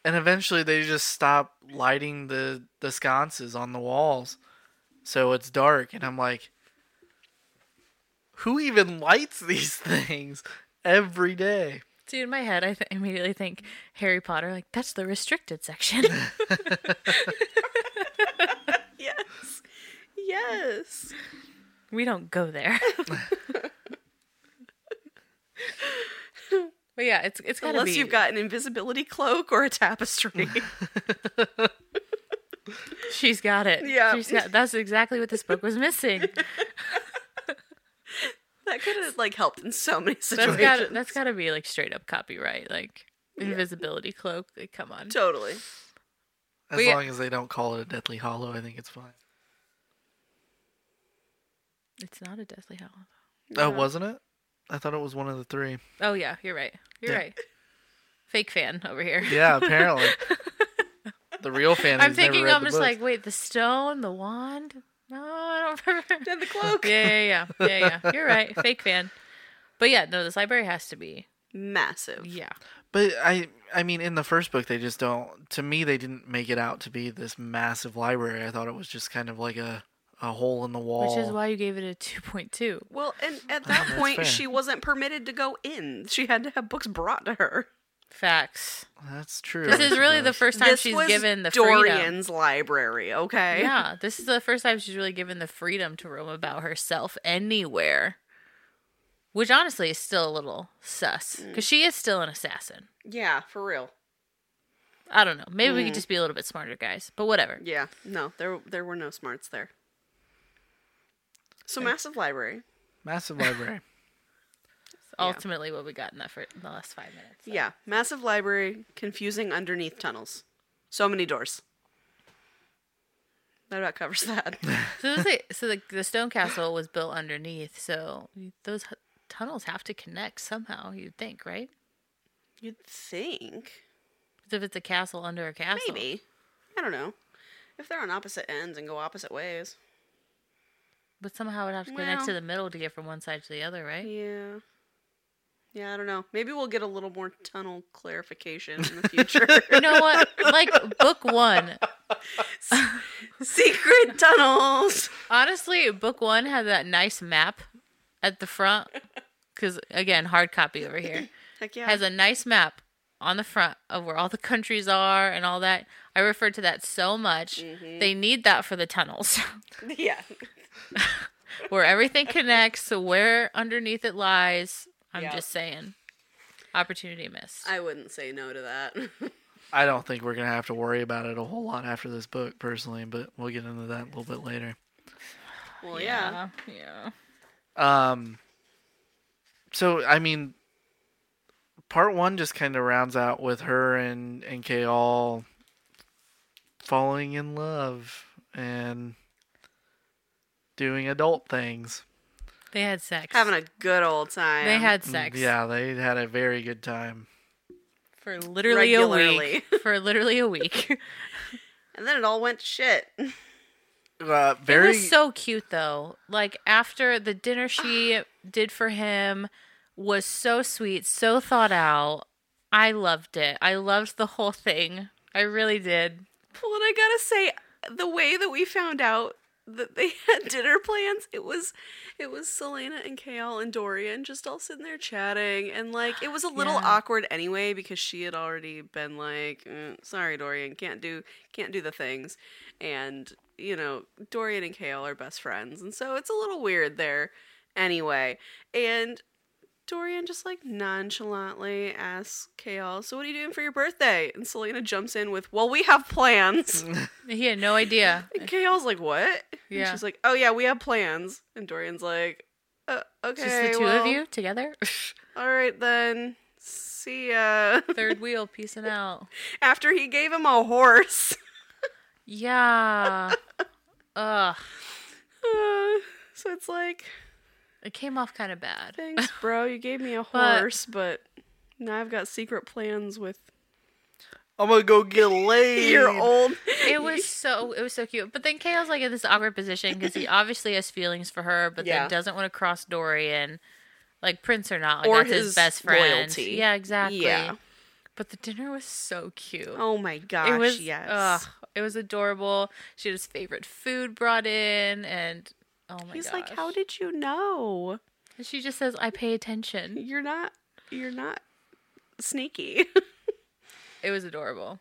and eventually they just stop lighting the the sconces on the walls, so it's dark, and I'm like, who even lights these <laughs> things every day?
See, in my head, I th- immediately think Harry Potter. Like that's the restricted section. <laughs> <laughs>
Yes. Yes.
we don't go there. but yeah, it's it's
Unless
be.
you've got an invisibility cloak or a tapestry.
She's got it.
Yeah.
She's got. That's exactly what this book was missing.
That could have like helped in so many
That's
situations.
got. That's got to be like straight up copyright. Like invisibility cloak. Like, come on.
totally.
As
But yeah-
long as they don't call it a Deathly Hallow, I think it's fine.
It's not a Deathly Hallow.
Oh, wasn't it? I thought it was one of the three.
Oh yeah, you're right. You're
Yeah.
right. Fake fan over here.
Yeah, apparently. <laughs> the real fan.
I'm
who's never
thinking.
read
I'm
the
just
books.
like, wait, the stone, the wand. No, I don't remember.
And the cloak.
yeah, yeah, yeah, yeah, yeah. <laughs> You're right. Fake fan. But yeah, no, this library has to be.
Massive.
Yeah.
But I, I mean, in the first book, they just don't. To me, they didn't make it out to be this massive library. I thought it was just kind of like a, a hole in the wall.
Which is why you gave it a 2.2.
Well, and at <laughs> that
That's
point,
fair.
she wasn't permitted to go in. She had to have books brought to her.
Facts.
That's true.
This is really the first time
this
she's
was
given the freedom.
Dorian's library, okay?
Yeah, <laughs> this is the first time she's really given the freedom to roam about herself anywhere. Which honestly is still a little sus. Mm. Because she is still an assassin.
Yeah, for real.
I don't know. Maybe we could mm. just be a little bit smarter, guys. But whatever.
Yeah, no, there there were no smarts there. So massive library.
massive library. <laughs>
Ultimately, what we got in that for the last five minutes. so.
Yeah, massive library, confusing underneath tunnels. So many doors. That about covers that. <laughs>
So, is- so the, the stone castle was built underneath, so those h- tunnels have to connect somehow. You'd think, right?
You'd think.
if it's a castle under a castle,
Maybe. I don't know. If they're on opposite ends and go opposite ways.
But somehow it'd have to connect
Well-
to the middle to get from one side to the other, right?
Yeah. Yeah, I don't know. Maybe we'll get a little more tunnel clarification in the future. <laughs>
You know what? Like book one,
Secret tunnels.
honestly, book one had that nice map at the front. Because again, hard copy over here <laughs>
Heck yeah.
has a nice map on the front of where all the countries are and all that. I refer to that so much.
Mm-hmm.
They need that for the tunnels, <laughs>
yeah.
where everything connects where underneath it lies. I'm
Yeah.
just saying, opportunity missed.
I wouldn't say no to that. <laughs>
I don't think we're gonna have to worry about it a whole lot after this book, personally, but we'll get into that a little bit later.
well, yeah.
yeah.
Um. So I mean, part one just kind of rounds out with her and and Chaol falling in love and doing adult things.
They had sex.
Having a good old time.
they had
Mm,
sex.
Yeah, they had a very good time.
for literally a week. For literally a week. <laughs> <laughs>
And then it all went to shit.
Uh,
It was so cute though. Like after the dinner she <sighs> did for him was so sweet, so thought out. I loved it. I loved the whole thing. I really did.
Well, and I gotta say, the way that we found out that they <laughs> had dinner plans, it was, it was Celaena and Chaol and Dorian just all sitting there chatting, and like it was a <gasps> little
Yeah.
awkward anyway because she had already been like, "Mm, "Sorry, Dorian, can't do, can't do the things," and you know, Dorian and Chaol are best friends, and so it's a little weird there, anyway, and. Dorian just like nonchalantly asks Chaol, "So what are you doing for your birthday?" And Celaena jumps in with, "Well, we have plans." <laughs>
He had no idea.
And Chaol's like, "What?" And
Yeah.
she's like, "Oh yeah, we have plans." And Dorian's like, uh, "Okay,
Just the two
well,
of you together. <laughs>
All right then. See ya." <laughs>
Third wheel, peacing out.
After he gave him a horse.
Yeah. Ugh.
Uh, <sighs> so it's like,
It came off kind of bad.
thanks, <laughs> bro. You gave me a horse, but now I've got secret plans with
I'm gonna go get <laughs> laid.
your old.
It was so it was so cute. But then Chaol's like in this awkward position because he <laughs> obviously has feelings for her, but
Yeah.
then doesn't want to cross Dorian, like Prince or not. Like
Or
that's his,
his
best friend.
loyalty.
Yeah, exactly.
Yeah.
But the dinner was so cute.
Oh my gosh!
it was
yes.
ugh, it was adorable. She had his favorite food brought in, and oh my
He's
gosh.
like, "How did you know?
And she just says, "I pay attention."
You're not. You're not sneaky." <laughs>
It was adorable.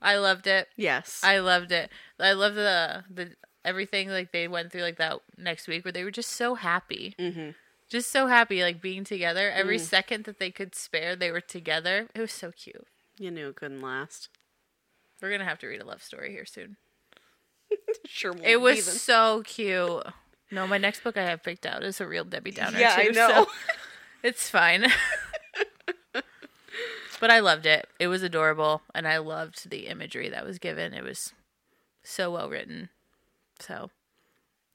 I loved it.
yes.
I loved it. I love the the everything like they went through like that next week where they were just so happy.
mm-hmm.
Just so happy like being together. Every
Mm.
second that they could spare, they were together. It was so cute.
You knew it couldn't last.
We're going to have to read a love story here soon. <laughs>
Sure.
It was
then.
so cute. No, my next book I have picked out is a real Debbie <laughs> Downer
Yeah,
too.
I know.
So <laughs> it's fine. but I loved it. It was adorable and I loved the imagery that was given. It was so well written. So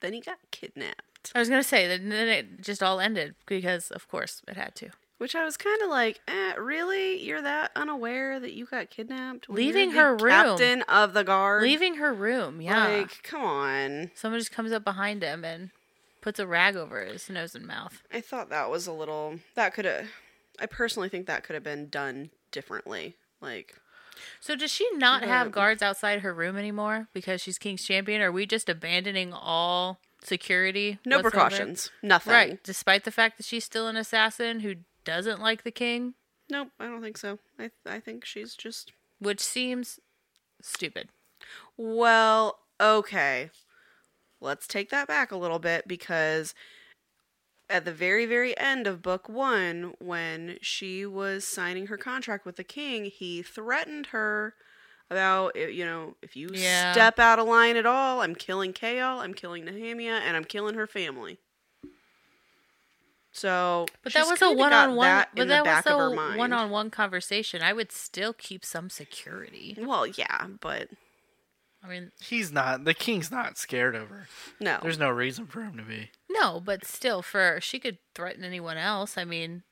then he got kidnapped,
I was gonna say that then it just all ended because of course it had to.
Which I was kind of like, eh, really? You're that unaware that you got kidnapped?
Leaving her room.
captain of the guard.
Leaving her room, yeah.
Like, come on.
Someone just comes up behind him and puts a rag over his nose and mouth.
I thought that was a little. That could have. I personally think that could have been done differently. Like,
So does she not have guards outside her room anymore because she's King's champion? Are we just abandoning all security?
no
whatsoever?
precautions. Nothing.
Right. Despite the fact that she's still an assassin who doesn't like the king,
Nope, I don't think so. I I think she's just
which seems stupid.
Well, okay. Let's take that back a little bit because at the very, very end of book one, when she was signing her contract with the king, he threatened her about, you know, if you
Yeah.
step out of line at all, I'm killing Chaol, I'm killing Nehemia, and I'm killing her family. So,
But that was a one-on-one. But that was a one-on-one conversation. I would still keep some security.
Well, yeah, but
I mean,
He's not. The king's not scared of her.
No.
There's no reason for him to be.
no, but still, for she could threaten anyone else. I mean,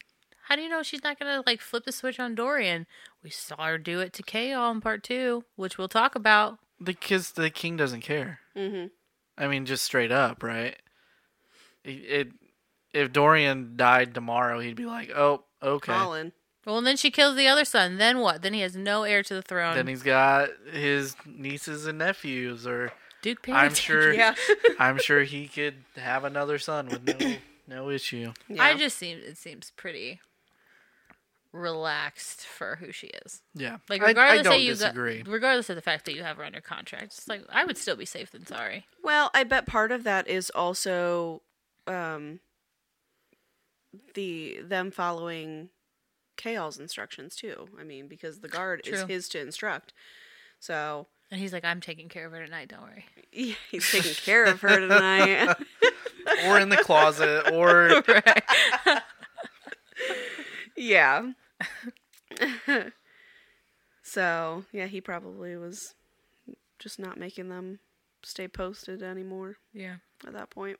how do you know she's not gonna like flip the switch on Dorian? We saw her do it to Chaol in part two, which we'll talk about.
Because the king doesn't care. Mm-hmm. I mean, just straight up, right? It, it if Dorian died tomorrow, he'd be like, "Oh, okay."
Colin.
Well, and then she kills the other son. Then what? Then he has no heir to the throne.
Then he's got his nieces and nephews, or
Duke
I'm sure. <laughs>
Yeah. <laughs>
I'm sure he could have another son with no no issue.
yeah.
I just seem it seems pretty relaxed for who she is.
Yeah,
Like regardless
I, don't
that you
disagree.
got, regardless of the fact that you have her under contract, it's like I would still be safe than sorry.
Well, I bet part of that is also um the them following Chaol's instructions too. I mean, because the guard is his to instruct. So
And he's like, I'm taking care of her tonight. Don't worry. <laughs>
yeah, he's taking care of her tonight. <laughs>
or in the closet, or <laughs>
yeah. so yeah, he probably was just not making them stay posted anymore
Yeah.
at that point.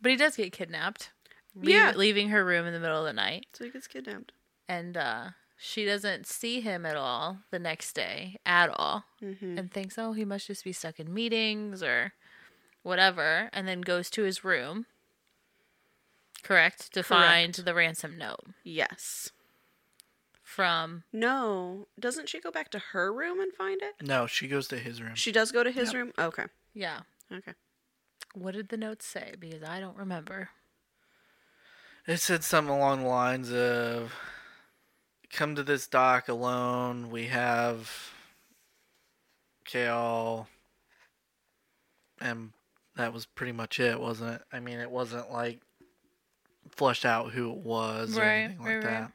But he does get kidnapped. Leave-
Yeah.
Leaving her room in the middle of the night.
So he gets kidnapped.
And uh, she doesn't see him at all the next day at all.
Mm-hmm.
And thinks, oh, he must just be stuck in meetings or whatever. And then goes to his room. Correct. To find the ransom note
Yes.
from.
No, doesn't she go back to her room and find it?
no, she goes to his room.
She does go to his room. Okay.
Yeah.
Okay.
What did the note say? Because I don't remember.
It said something along the lines of come to this dock alone. We have Chaol and that was pretty much it, wasn't it? I mean it wasn't like flushed out who it was or
Right,
anything like
right, right.
that.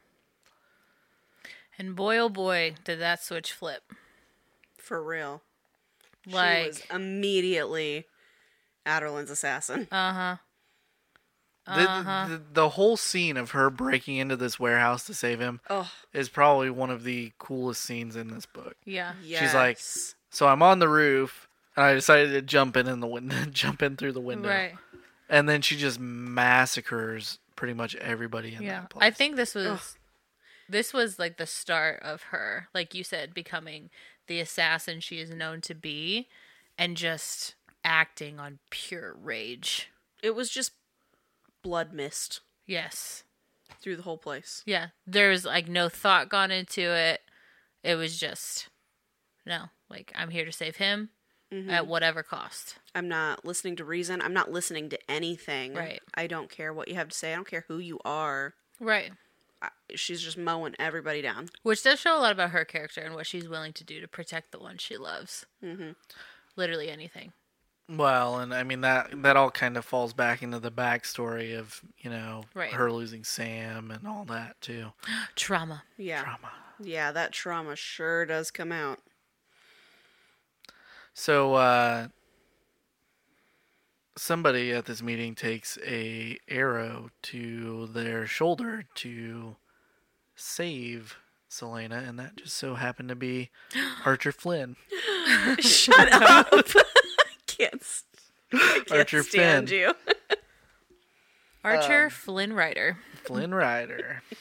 And boy, oh boy, did that switch flip.
For real. she was
Like,
immediately Adarlan's assassin.
uh huh.
The,
Uh-huh.
the, the whole scene of her breaking into this warehouse to save him
Oh,
is probably one of the coolest scenes in this book.
Yeah.
yes.
She's like, So I'm on the roof and I decided to jump in in the window, <laughs> jump in through the window.
Right.
And then she just massacres pretty much everybody in
Yeah.
that place.
I think this was
Ugh.
this was like the start of her, like you said, becoming the assassin she is known to be and just acting on pure rage.
it was just blood mist
Yes.
through the whole place.
Yeah. There was like no thought gone into it. It was just no, like I'm here to save him
Mm-hmm.
at whatever cost.
I'm not listening to reason. I'm not listening to anything.
Right.
I don't care what you have to say. I don't care who you are.
Right.
I, she's just mowing everybody down.
Which does show a lot about her character and what she's willing to do to protect the one she loves.
Mm-hmm.
Literally anything.
Well, and I mean that that all kind of falls back into the backstory of you know
Right.
her losing Sam and all that too. <gasps>
Trauma.
Yeah.
Drama.
Yeah, that trauma sure does come out.
So uh, somebody at this meeting takes a arrow to their shoulder to save Celaena, and that just so happened to be <gasps> Archer Flynn. <gasps>
Shut up. <laughs> I can't, s- I can't
Archer
stand
Finn.
you. <laughs>
Archer
Um,
Flynn Rider.
Flynn Rider. <sighs>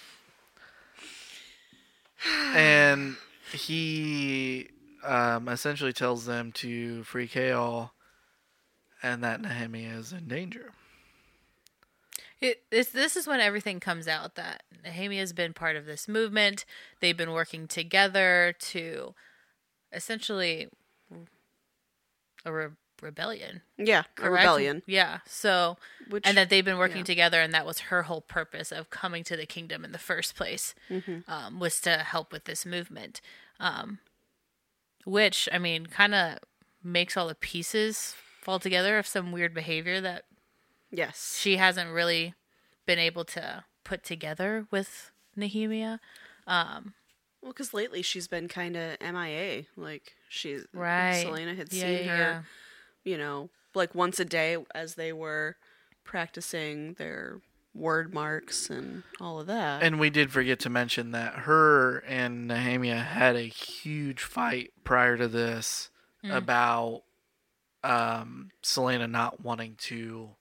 and he um, essentially tells them to free Chaol and that Nehemia is in danger.
It, this, this is when everything comes out that Nehemia has been part of this movement. They've been working together to essentially a re- rebellion.
Yeah, a
correct?
rebellion.
Yeah. So,
Which
and that they've been working
yeah.
together, and that was her whole purpose of coming to the kingdom in the first place,
Mm-hmm.
um, was to help with this movement. Um, which I mean, kind of makes all the pieces fall together of some weird behavior that
yes,
she hasn't really been able to put together with Nehemia.
well, because lately she's been kind of MIA. Like she's
Right.
Celaena had
Yeah,
seen
yeah,
her,
yeah.
You know, like once a day as they were practicing their Wyrdmarks and all of that.
And we did forget to mention that her and Nehemia had a huge fight prior to this
Mm.
about um, Celaena not wanting to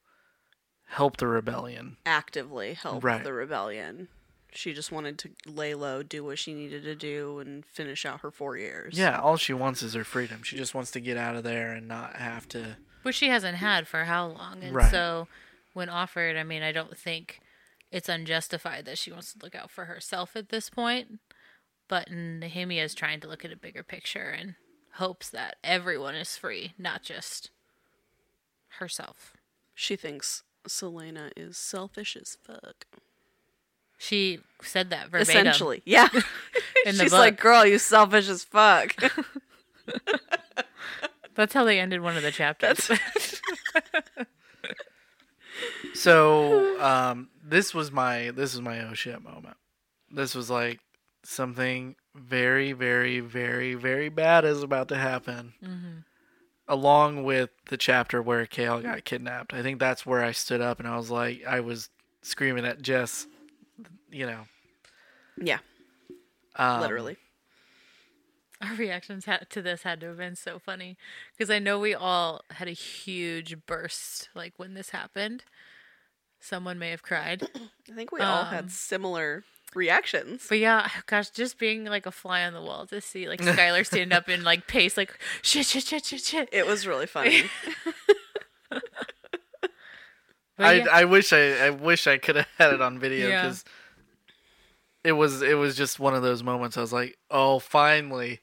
help the rebellion.
Actively help
Right.
the rebellion. She just wanted to lay low, do what she needed to do, and finish out her four years.
Yeah, all she wants is her freedom. She just wants to get out of there and not have to.
which she hasn't had for how long and
Right.
so when offered i mean i don't think it's unjustified that she wants to look out for herself at this point but nehemia is trying to look at a bigger picture and hopes that everyone is free not just herself
She thinks Celaena is selfish as fuck.
She said that verbatim
Essentially. Yeah. <laughs> <laughs>
in
She's
book
like, girl, you selfish as fuck. <laughs>
that's how they ended one of the chapters
So, um, this was my this was my oh shit moment. This was like something very, very, very, very bad is about to happen. Along with the chapter where Chaol got kidnapped, I think that's where I stood up and I was like, I was screaming at Jess, you know,
yeah,
um,
literally.
Our reactions had, to this had to have been so funny because I know we all had a huge burst like when this happened. Someone may have cried, <clears throat>
I think we all
um,
had similar reactions.
but yeah, gosh, just being like a fly on the wall to see like Skyler stand up and like pace like shit, shit, shit, shit, shit.
It was really <laughs> funny.
But
I,
yeah,
I wish I, I wish I could have had it on video
Yeah.
Because it was it was just one of those moments. I was like, oh, finally,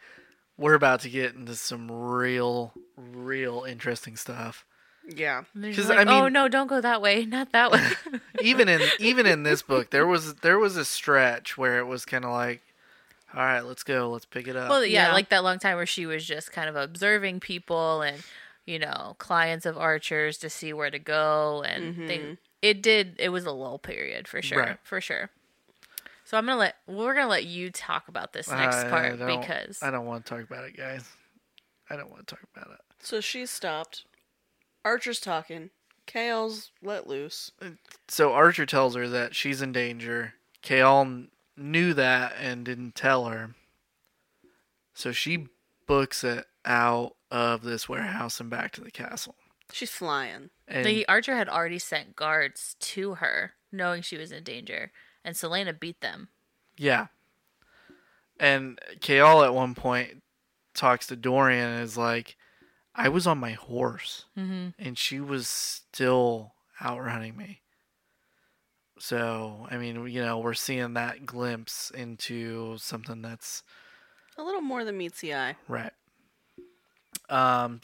we're about to get into some real, real interesting stuff.
yeah.
And they're
'cause,
like,
I
oh no, don't go that way, <laughs> not that way. <laughs>
even in even in this book, there was there was a stretch where it was kind of like, all right, let's go, let's pick it up.
well, yeah,
Yeah.
like that long time where she was just kind of observing people and you know clients of archers to see where to go, and mm-hmm. they it did it was a lull period for sure,
Right.
for sure. So I'm gonna let we're gonna let you talk about this next
I
part
don't-
because
I don't want to talk about it, guys. I don't want to talk about it.
So she stopped. Archer's talking. Chaol's let loose.
So Archer tells her that she's in danger. Chaol knew that and didn't tell her. So she books it out of this warehouse and back to the castle.
She's flying.
And
the archer had already sent guards to her, knowing she was in danger, and Celaena beat them.
yeah. And Chaol at one point talks to Dorian and is like, I was on my horse
Mm-hmm.
and she was still outrunning me. So, I mean, you know, we're seeing that glimpse into something that's
A little more than meets the eye.
Right. Um,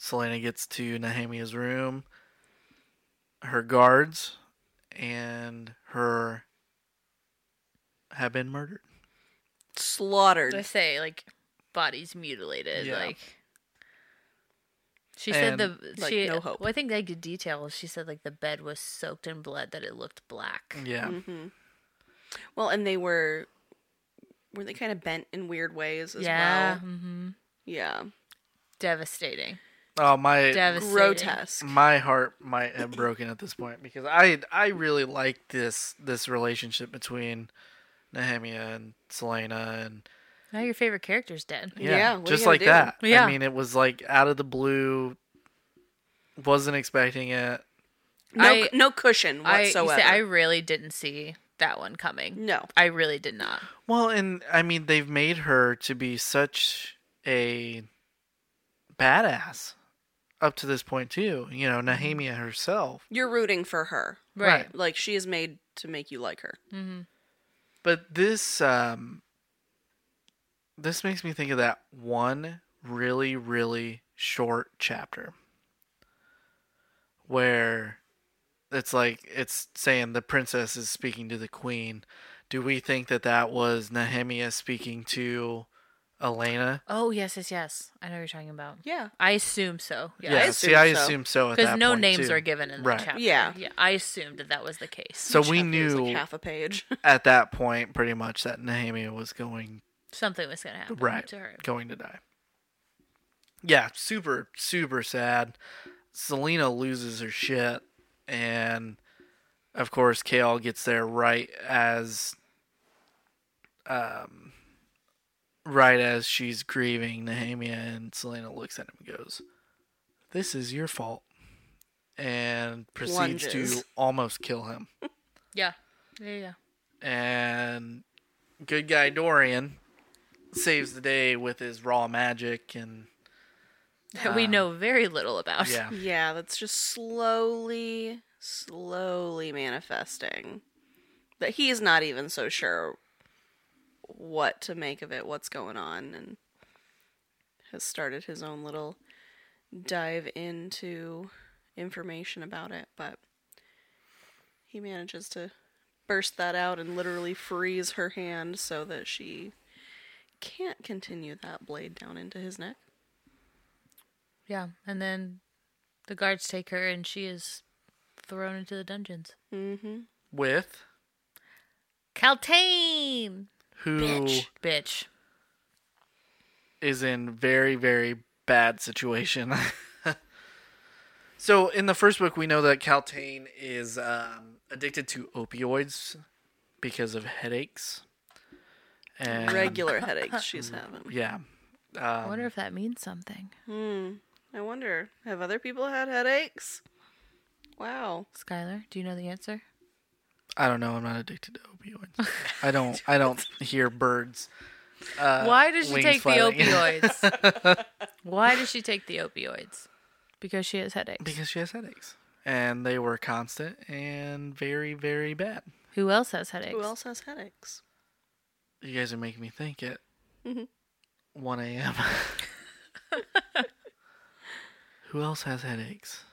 Celaena gets to Nehemia's room. Her guards and her have been murdered.
Slaughtered.
I say like bodies mutilated,
Yeah.
like. She said the
like,
she.
no hope.
Well, I think they get details. She said like the bed was soaked in blood, that it looked black.
Yeah.
hmm Well, and they were were they kind of bent in weird ways as
yeah,
well?
hmm
Yeah.
devastating,
Oh my
devastating.
Grotesque.
my heart might have broken at this point because I I really like this this relationship between Nehemia and Celaena and
Now your favorite character's dead.
yeah,
Yeah, what are you
just like
do?
that.
Yeah.
I mean, it was like out of the blue. Wasn't expecting it.
No,
I-
no cushion
I you
whatsoever.
say I really didn't see that one coming.
no.
I really did not.
Well, and I mean, they've made her to be such a badass up to this point too. You know, Nehemia herself.
You're rooting for her.
Right.
Like she is made to make you like her.
Mm-hmm.
But this um this makes me think of that one really really short chapter where it's like it's saying the princess is speaking to the queen. Do we think that that was Nehemia speaking to Elena?
Oh yes, yes, yes. I know what you're talking about.
Yeah.
I assume so.
Yeah,
Yeah,
I
see, I
assume so.
assume so at
because
that
no
point,
names
too.
are given in the
Right.
chapter.
Yeah.
yeah. I assumed that that was the case.
So we
Chapter is
knew
like half a page. <laughs>
at that point pretty much that Nehemia was going
Something was gonna happen
right
to her.
going to die yeah super super sad celaena loses her shit and of course chaol gets there right as um right as she's grieving nehemia and celaena looks at him and goes This is your fault. And proceeds
Lunges.
to <laughs> almost kill him.
Yeah. Yeah, yeah.
And good guy Dorian saves the day with his raw magic and
That we uh, know very little about.
yeah. <laughs>
Yeah, that's just slowly, slowly manifesting. That he is not even so sure what to make of it, what's going on, and has started his own little dive into information about it. But he manages to burst that out and literally freeze her hand so that she can't continue that blade down into his neck.
Yeah. And then the guards take her and she is thrown into the dungeons.
Mm-hmm.
With
Kaltain!
Who
Bitch. Bitch.
is in very very bad situation. <laughs> so in the first book, we know that Kaltain is um, addicted to opioids because of headaches. And
Regular <laughs> headaches she's having.
yeah,
I
um,
wonder if that means something.
Hmm. I wonder, have other people had headaches? Wow.
Skyler, do you know the answer?
I don't know. I'm not addicted to opioids. I <laughs> don't. I don't hear birds. Uh,
Why does she
wings
take
flapping.
the opioids? <laughs> Why does she take the opioids? Because she has headaches.
because she has headaches, and they were constant and very very bad.
Who else has headaches?
Who else has headaches?
You guys are making me think at
Mhm.
1 a.m. <laughs> Who else has headaches?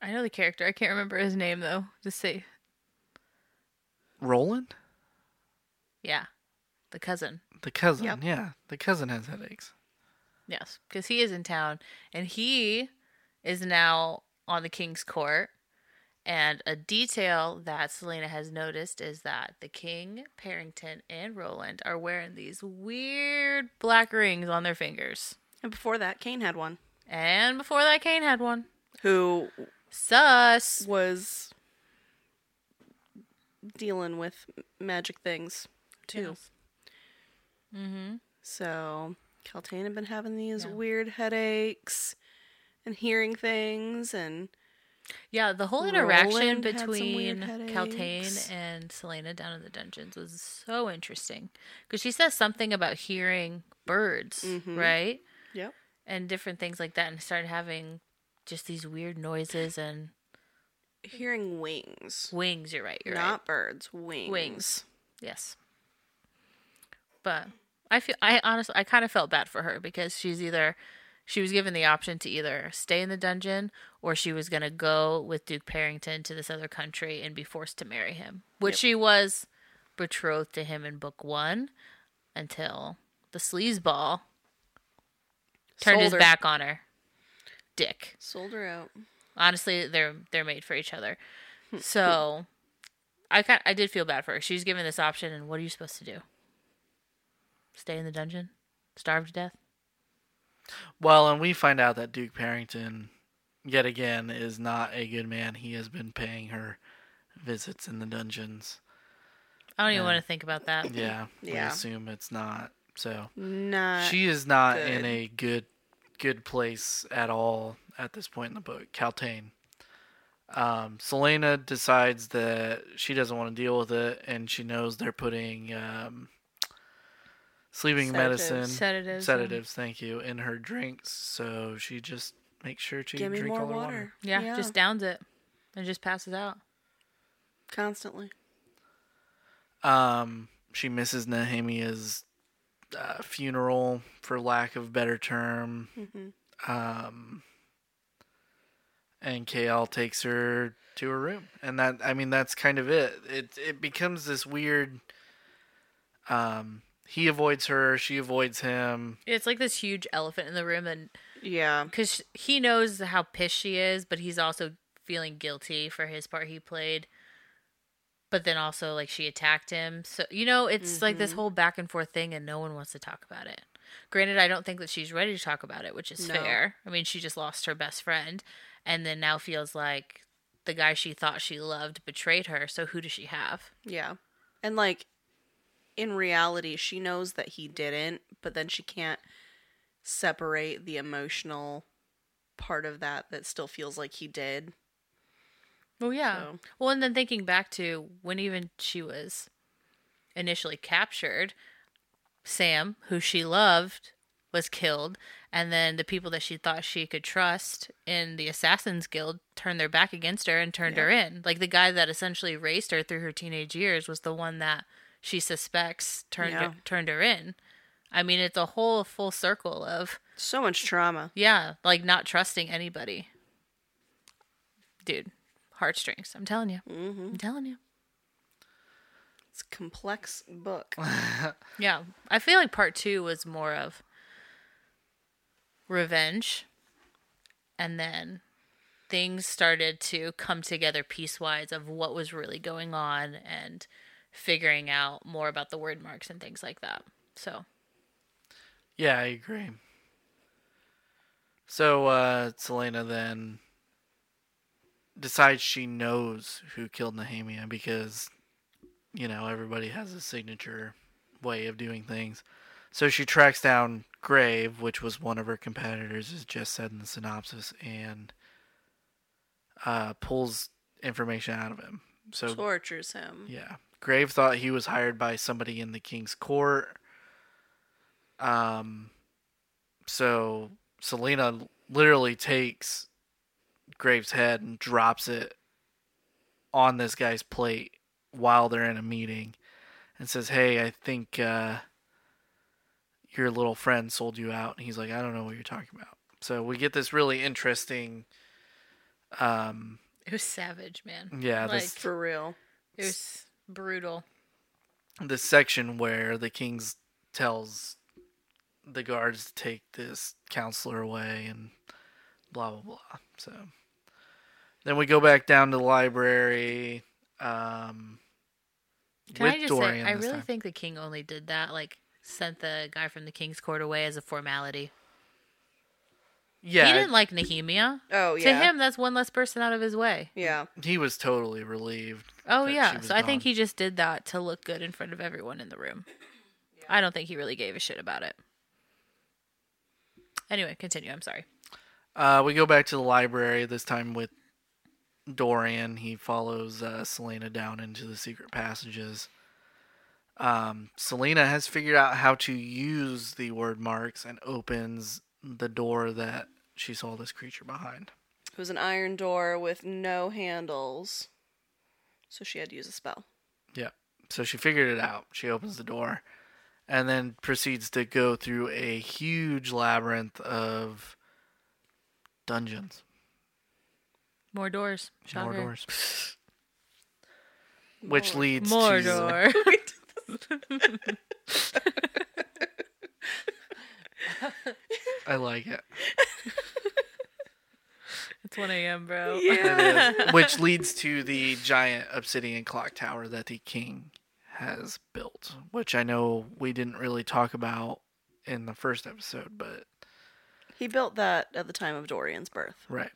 I know the character. I can't remember his name though. Just say,
Roland?
yeah, the cousin.
The cousin.
Yep.
Yeah, the cousin has headaches.
Yes, because he is in town and he is now on the king's court. And a detail that Celaena has noticed is that the king, Perrington, and Roland are wearing these weird black rings on their fingers.
And before that, Cain had one.
And before that, Cain had one.
Who
Sus.
was dealing with magic things, too.
Mm-hmm.
So, Kaltain had been having these
Yeah.
weird headaches and hearing things, and
Yeah, the whole interaction
Roland had some weird
between. Kaltain and Celaena down in the dungeons was so interesting because she says something about hearing birds,
Mhm.
right?
yep.
And different things like that, and started having just these weird noises and
Hearing wings.
wings. You're right. You're
Not birds, wings.
Wings. Yes. But I feel I honestly I kind of felt bad for her because she's either she was given the option to either stay in the dungeon or she was going to go with Duke Perrington to this other country and be forced to marry him, which
Yep.
she was betrothed to him in book 1 until the sleazeball turned his
her.
back on her. Dick.
Sold her out.
Honestly, they're they're made for each other. Hmm. So, I kind I did feel bad for her. She's given this option, and what are you supposed to do? Stay in the dungeon, starve to death?
Well, and we find out that Duke Perrington, yet again, is not a good man. He has been paying her visits in the dungeons.
I don't even
Yeah.
want to think about that.
Yeah, we assume it's not. So
Not.
she is not in a good good place at all at this point in the book. Kaltain. Um, Celaena decides that she doesn't want to deal with it, and she knows they're putting um, sleeping
Sedatives.
medicine,
Sedatives.
sedatives. Thank you, in her drinks. So she just makes sure to
Give
drink
more
all her
water.
water.
Yeah, just downs it and just passes out.
constantly.
Um, she misses Nehemia's uh, funeral, for lack of better term.
hmm
Um, and Chaol takes her to her room, and that I mean that's kind of it. It it becomes this weird. Um, he avoids her, she avoids him.
It's like this huge elephant in the room, and
Yeah.
because he knows how pissed she is, but he's also feeling guilty for his part he played. But then also, like, she attacked him. So, you know, it's like this mm-hmm. whole back and forth thing, and no one wants to talk about it. Granted, I don't think that she's ready to talk about it, which is
No.
fair. I mean, she just lost her best friend, and then now feels like the guy she thought she loved betrayed her. So, who does she have?
Yeah. And like in reality, she knows that he didn't, but then she can't separate the emotional part of that that still feels like he did.
Well, yeah.
So-
Well, and then thinking back to when even she was initially captured, Sam, who she loved, was killed, and then the people that she thought she could trust in the Assassins Guild turned their back against her and turned her in. Like the guy that essentially raised her through her teenage years was the one that she suspects turned
Yeah.
her, turned her in. I mean, it's a whole full circle of
So much trauma.
yeah, like not trusting anybody. Dude, heartstrings. I'm telling you.
Mm-hmm.
I'm telling you.
It's a complex book. <laughs>
Yeah, I feel like part two was more of revenge, and then things started to come together piecewise of what was really going on and figuring out more about the Wyrdmarks and things like that. So,
Yeah, I agree. So uh Celaena then decides she knows who killed Nehemia because you know, everybody has a signature way of doing things. So she tracks down Grave, which was one of her competitors, as just said in the synopsis, and uh, pulls information out of him. So
Tortures him.
yeah. Grave thought he was hired by somebody in the king's court. Um so Celaena literally takes Grave's head and drops it on this guy's plate while they're in a meeting and says, "Hey, I think uh your little friend sold you out." And he's like, "I don't know what you're talking about." So we get this really interesting um
it was savage, man.
yeah,
like
this
For real.
it was brutal.
the section where the king's tells the guards to take this counselor away and blah blah blah. So then we go back down to the library. Um,
Can
with
I just
Dorian
say, I really
time.
think the king only did that, like sent the guy from the king's court away as a formality.
yeah,
He didn't like Nehemia.
Oh yeah.
To him, that's one less person out of his way.
Yeah.
he was totally relieved.
Oh yeah,
was
so I think he just did that to look good in front of everyone in the room. I don't think he really gave a shit about it. Anyway, continue. I'm sorry.
Uh, we go back to the library this time with Dorian. He follows uh, Celaena down into the secret passages. Um, Celaena has figured out how to use the Wyrdmarks and opens the door that she saw this creature behind.
It was an iron door with no handles. So she had to use a spell.
Yeah. So she figured it out. She opens the door and then proceeds to go through a huge labyrinth of dungeons.
More doors.
More doors. <laughs> Which leads
More
to
door. <laughs>
I like it.
it's 1 a.m., bro.
Yeah.
It is. Which leads to the giant obsidian clock tower that the king has built, which I know we didn't really talk about in the first episode, but
He built that at the time of Dorian's birth.
right.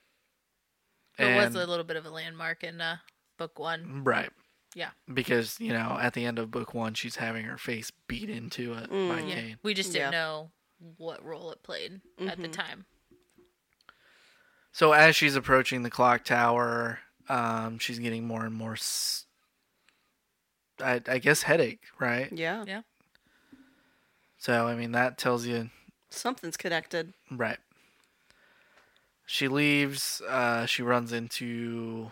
It was a little bit of a landmark in uh, book one.
right.
Yeah.
Because, you know, at the end of book one, she's having her face beat into it by
Mm.
Yeah.
Cain.
We just didn't
Yeah.
know what role it played at the
Mhm.
time.
So as she's approaching the clock tower, um, she's getting more and more, s- I, I guess, headache, right?
Yeah.
Yeah.
So, I mean, that tells you
Something's connected.
Right. She leaves. Uh, she runs into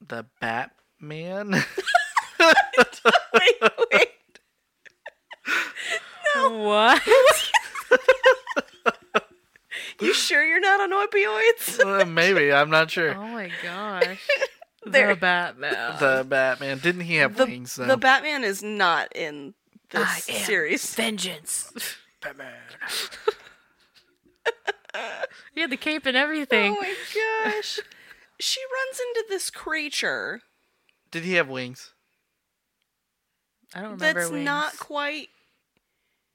the Batman. <laughs>
wait, wait. <laughs> No. <laughs>
What?
You sure you're not on opioids?
Uh, Maybe I'm not sure.
oh my gosh.
There-
The Batman.
The Batman didn't he have
the,
wings though?
the Batman is not in this
I am
series.
Vengeance.
Batman. <laughs>
He had the cape and everything.
Oh my gosh. she runs into this creature
Did he have wings?
I don't remember
that's
wings.
not quite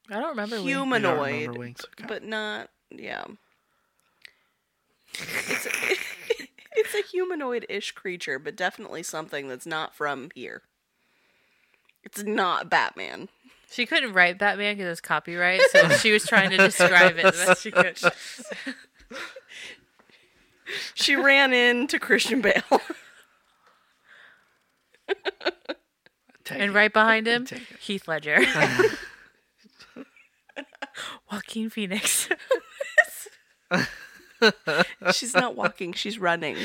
I don't remember wings.
Don't
humanoid,
remember wings? Okay.
but not yeah. It's a, <laughs> it's a humanoid-ish creature, but definitely something that's not from here. It's not Batman.
She couldn't write Batman because it's copyright, so <laughs> she was trying to describe it the best she could.
She ran into Christian Bale. <laughs>
Take
And
it.
right behind him,
Take.
Heath Ledger. <laughs> Joaquin Phoenix.
she's not walking, she's running.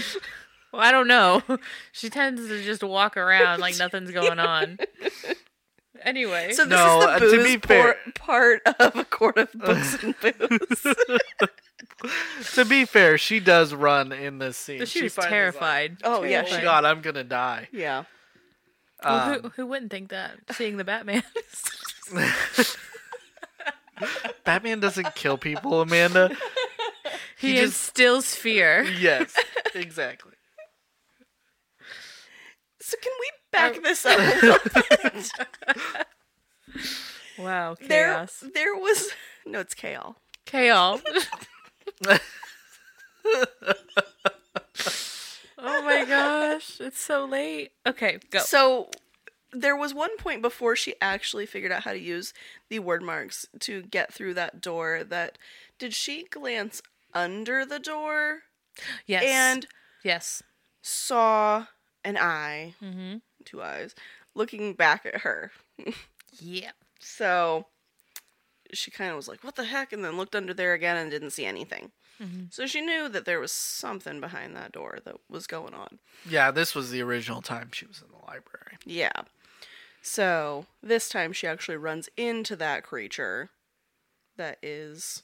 Well, I don't know. She tends to just walk around like nothing's going on. Anyway,
So this
No,
is
uh,
the
to
booze
be fair-
part of a court of books and <laughs> booze. <laughs>
To be fair, she does run in this scene.
she was
finally is like,
terrified.
Oh, yeah,
Oh
she-
God, I'm gonna die.
yeah.
Well,
Um,
who, who wouldn't think that? Seeing the Batman. <laughs>
Batman doesn't kill people, Amanda.
he,
He just-
instills fear.
Yes, exactly.
So can we back this up a <laughs> little bit?
Wow,
there,
chaos.
there was no, it's chaos. <laughs>
Chaos. oh my gosh, it's so late. Okay, go.
So there was one point before she actually figured out how to use the Wyrdmarks to get through that door that did she glance under the door
Yes.
and
yes.
saw an eye,
Mm-hmm.
Two eyes, looking back at her.
Yeah.
So she kind of was like, "What the heck?" and then looked under there again and didn't see anything. Mm-hmm. So she knew that there was something behind that door that was going on.
Yeah, this was the original time she was in the library.
Yeah. So this time she actually runs into that creature that is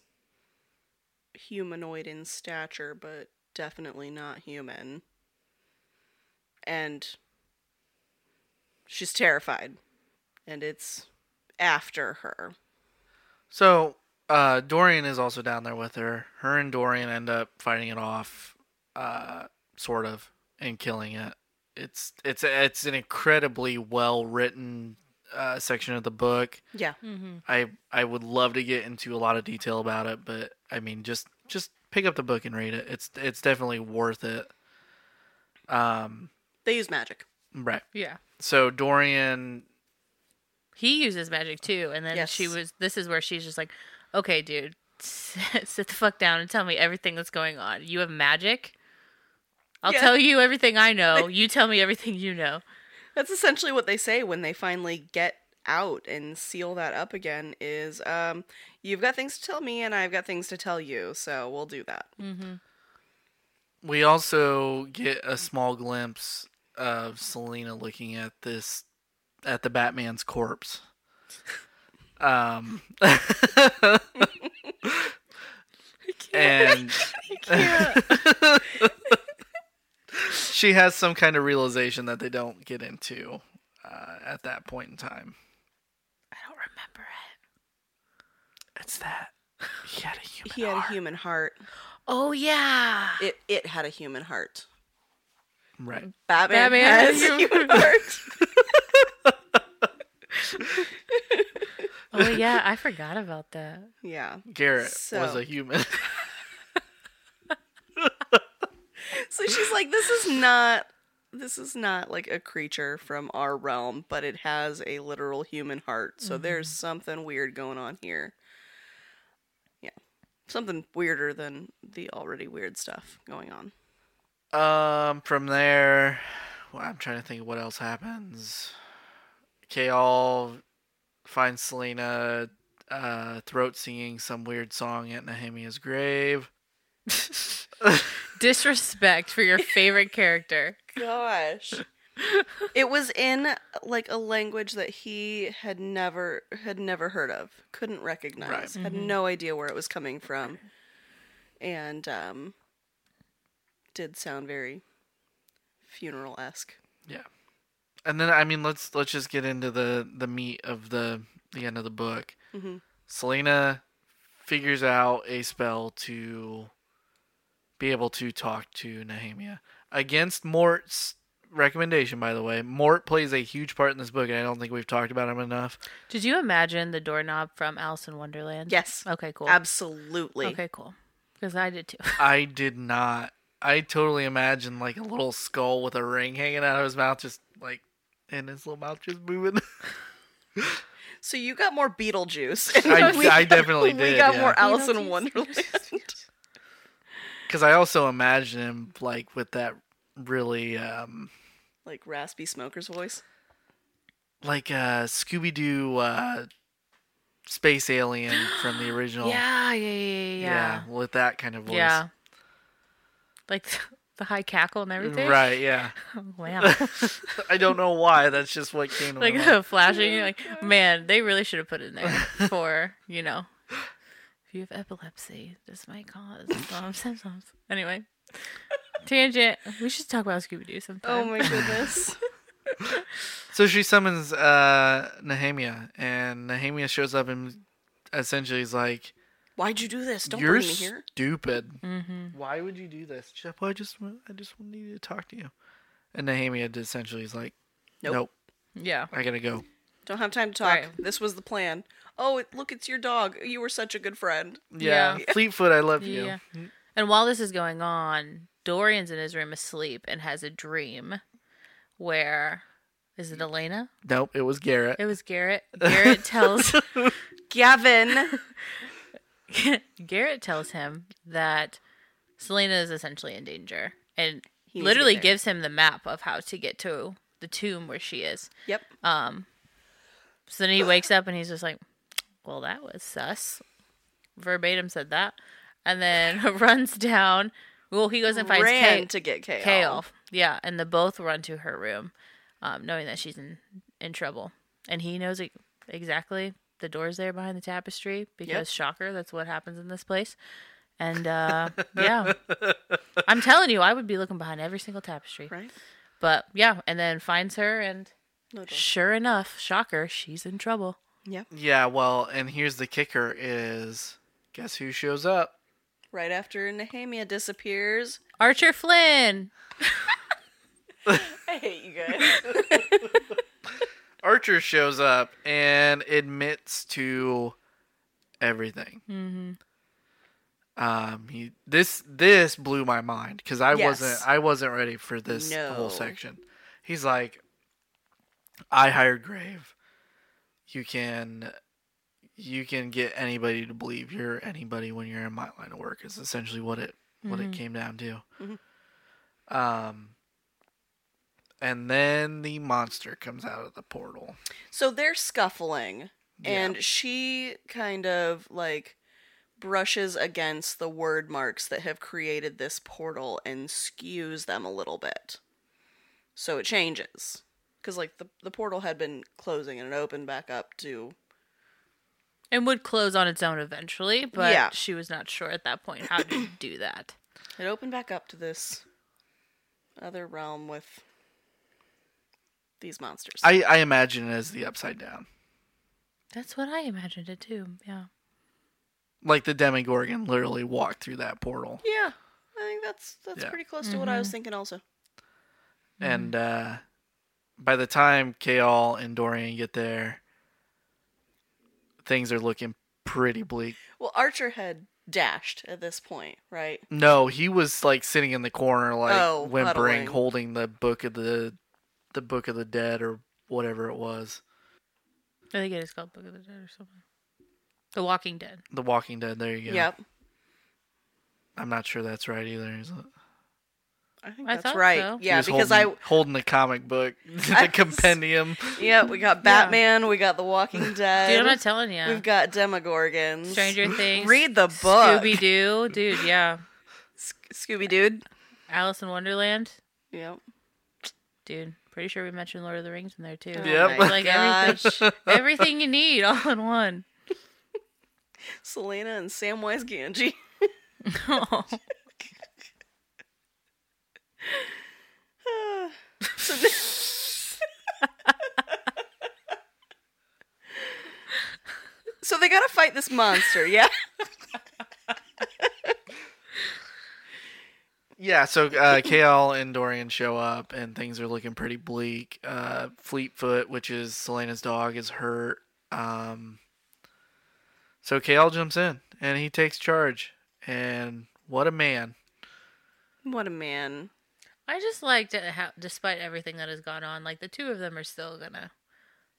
humanoid in stature, but definitely not human. And she's terrified. And it's after her.
So uh, Dorian is also down there with her. Her and Dorian end up fighting it off, uh, sort of, and killing it. It's it's it's an incredibly well written uh, section of the book.
Yeah.
Mm-hmm.
I I would love to get into a lot of detail about it, but I mean, just just pick up the book and read it. It's it's definitely worth it. Um,
They use magic.
right.
Yeah.
So Dorian,
He uses magic too, and then she was. This is where she's just like, "Okay, dude, <laughs> sit the fuck down and tell me everything that's going on. You have magic. I'll
Yeah.
tell you everything I know. <laughs> You tell me everything you know."
That's essentially what they say when they finally get out and seal that up again is um you've got things to tell me and I've got things to tell you, so we'll do that.
we also get a small glimpse of Celaena looking at this at the Batman's corpse. Um, and <laughs> she has some kind of realization that they don't get into uh, at that point in time.
I don't remember it.
It's that he had a human
He had a human heart.
Oh yeah.
It it had a human heart.
Right.
Batman,
Batman
has
has
a
a
human heart.
Oh yeah. I forgot about that.
yeah.
Garrett was a human. <laughs>
So she's like, this is not this is not like a creature from our realm, but it has a literal human heart. So mm-hmm. there's something weird going on here. Yeah. Something weirder than the already weird stuff going on.
Um, from there, well, I'm trying to think of what else happens. Chaol finds Celaena uh, throat singing some weird song at Nehemia's grave. <laughs>
Disrespect for your favorite character.
Gosh. it was in like a language that he had never had never heard of, couldn't recognize, had no idea where it was coming from. And um did sound very funeral esque.
Yeah, and then I mean, let's let's just get into the the meat of the the end of the book.
Mhm.
Celaena figures out a spell to be able to talk to Nehemia against Mort's recommendation. By the way, Mort plays a huge part in this book, and I don't think we've talked about him enough.
Did you imagine the doorknob from Alice in Wonderland?
Yes.
Okay, cool.
Absolutely.
Okay, cool. Because I did too. <laughs>
I did not. I totally imagine like a little skull with a ring hanging out of his mouth, just like, and his little mouth just moving. <laughs>
So you got more Beetlejuice. <laughs>
I,
we-
I definitely
we
did.
got
yeah.
more Alice in Wonderland. <laughs>
Because I also imagine him like with that really um
like raspy smoker's voice.
like uh Scooby Doo uh space alien from the original.
Yeah, yeah, yeah, yeah.
with that kind of voice.
Yeah. Like <laughs> the high cackle and everything.
Right, yeah. <laughs>
Wow. <laughs>
I don't know why. That's just what came to
like
my
the flashing. Like, man, they really should have put it in there for you know, if you have epilepsy, this might cause some symptoms. Anyway, tangent. We should talk about Scooby Doo sometime.
Oh my goodness.
So she summons uh Nehemia, and Nehemia shows up and essentially is like,
Why'd you do this? Don't
"You're
bring me here.
stupid.
Mm-hmm.
Why would you do this?" She's like, "Well, I just, wa- I just needed to talk to you." And Nehemia essentially is like,
Nope.
"Nope,
Yeah.
I gotta go."
Don't have time to talk.
Right.
This was the plan. Oh, look, it's your dog. You were such a good friend.
Yeah,
Yeah.
Fleetfoot, I love you.
Yeah. And while this is going on, Dorian's in his room asleep and has a dream where is it Elena?
Nope, it was Garrett.
It was Garrett. Garrett tells <laughs>
Gavin. <laughs> <laughs>
Garrett tells him that Celaena is essentially in danger and
He
literally gives him the map of how to get to the tomb where she is.
Yep.
Um so then he wakes up and he's just like, Well that was sus. Verbatim said that. And then <laughs> runs down well, he goes and finds
Ran
Kay.
to get Chaol.
Chaol. Yeah, and the both run to her room, um, knowing that she's in in trouble, and he knows exactly the doors there behind the tapestry because
Yep.
shocker, that's what happens in this place. And uh, yeah, I'm telling you, I would be looking behind every single tapestry.
Right?
But yeah, and then finds her, and
No
sure enough, shocker, she's in trouble.
Yep.
Yeah, well, and here's the kicker: is guess who shows up?
Right after Nehemia disappears.
Archer Flynn. <laughs>
I hate you guys. <laughs>
Archer shows up and admits to everything.
Mm-hmm.
Um, he this this blew my mind because I
Yes.
wasn't I wasn't ready for this
No.
whole section. He's like, I hired Grave. You can you can get anybody to believe you're anybody when you're in my line of work. Is essentially what it what it
Mhm.
came down to.
Mhm.
Um, and then the monster comes out of the portal.
so they're scuffling,
Yeah.
and she kind of like brushes against the Wyrdmarks that have created this portal and skews them a little bit. So it changes. Because, like, the, the portal had been closing and it opened back up to.
And would close on its own eventually, but
Yeah.
she was not sure at that point how to do that.
It opened back up to this other realm with these monsters.
I, I imagine it as the upside down.
That's what I imagined it too. Yeah.
Like the Demogorgon literally walked through that portal.
yeah, I think that's that's
Yeah.
pretty close to what I was thinking. Also,
And uh, by the time Chaol and Dorian get there, things are looking pretty bleak.
well, Archer had dashed at this point, right?
No, he was like sitting in the corner, like
Oh,
whimpering,
huddling.
holding the book of the the book of the dead or whatever it was.
I think it is called Book of the Dead or something. The Walking Dead.
The Walking Dead. There you go.
Yep,
I'm not sure that's right either. Is it?
I think
I
that's
thought
right.
so.
He
Yeah,
was
because
holding,
I
holding the comic book,
I- <laughs>
the compendium.
yeah we got Batman, we got The Walking <laughs> Dead,
Dude, I'm not telling you.
we've got Demogorgons,
Stranger <laughs> Things.
Read the book,
Scooby Doo. Dude, yeah.
Scooby Dude.
Alice in Wonderland.
Yep.
Dude, pretty sure we mentioned Lord of the Rings in there too.
Oh
Yep.
my
Like
gosh.
everything, everything you need all in one. <laughs>
Celaena and Samwise Gamgee. So <laughs> So they gotta fight this monster, yeah? <laughs>
Yeah, so uh, Chaol and Dorian show up, and things are looking pretty bleak. Uh, Fleetfoot, which is Celaena's dog, is hurt. Um, so Chaol jumps in, and he takes charge. And what a man!
What a man.
I just liked it how, despite everything that has gone on, like the two of them are still gonna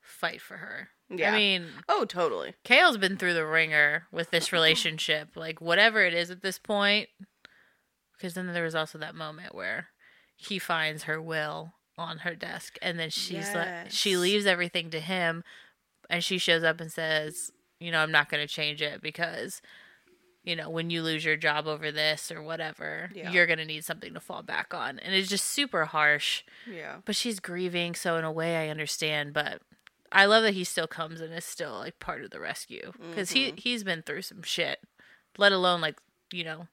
fight for her.
Yeah.
I mean,
Oh, totally.
Chaol's been through the ringer with this relationship, like whatever it is at this point. Because then there was also that moment where he finds her will on her desk, and then she's like, she leaves everything to him, and she shows up and says, "You know, I'm not going to change it because." You know, when you lose your job over this or whatever,
Yeah.
you're going to need something to fall back on. And it's just super harsh
Yeah.
but she's grieving so in a way i understand but i love that he still comes and is still like part of the rescue because he mm-hmm. he's been through some shit let alone like you know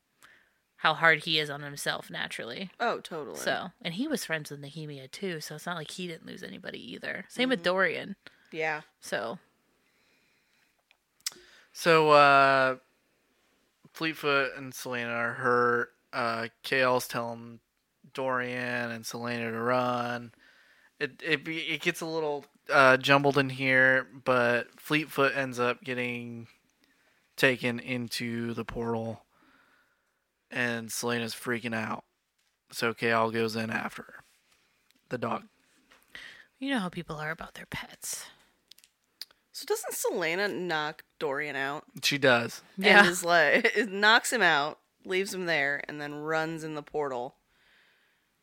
how hard he is on himself naturally
Oh, totally.
so and he was friends with nehemia too so it's not like he didn't lose anybody either same with dorian
yeah.
so
So, uh, Fleetfoot and Celaena are hurt. Uh, Chaol's telling Dorian and Celaena to run. It it it gets a little uh, jumbled in here, but Fleetfoot ends up getting taken into the portal, and Celaena's freaking out. So Chaol goes in after her. The dog.
you know how people are about their pets
So doesn't Celaena knock Dorian out?
She does.
Yeah.
And is like it <laughs> knocks him out, leaves him there, and then runs in the portal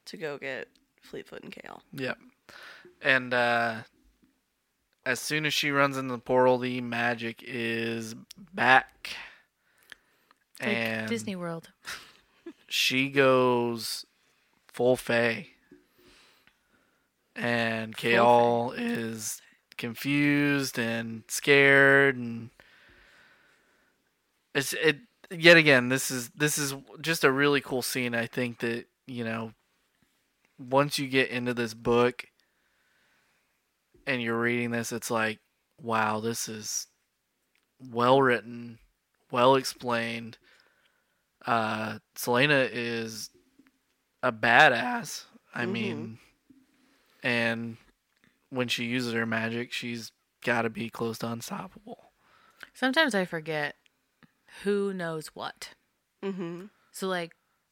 to go get Fleetfoot and Chaol.
Yep. And uh as soon as she runs in the portal, the magic is back.
Like
and
disney world.
she goes full Fae. And Chaol is confused and scared and it's it yet again this is this is just a really cool scene. I think that you know once you get into this book and you're reading this it's like wow this is well written well explained uh Celaena is a badass I
Mhm.
mean and when she uses her magic she's got to be close to unstoppable
sometimes i forget who knows what
Mm-hmm.
So like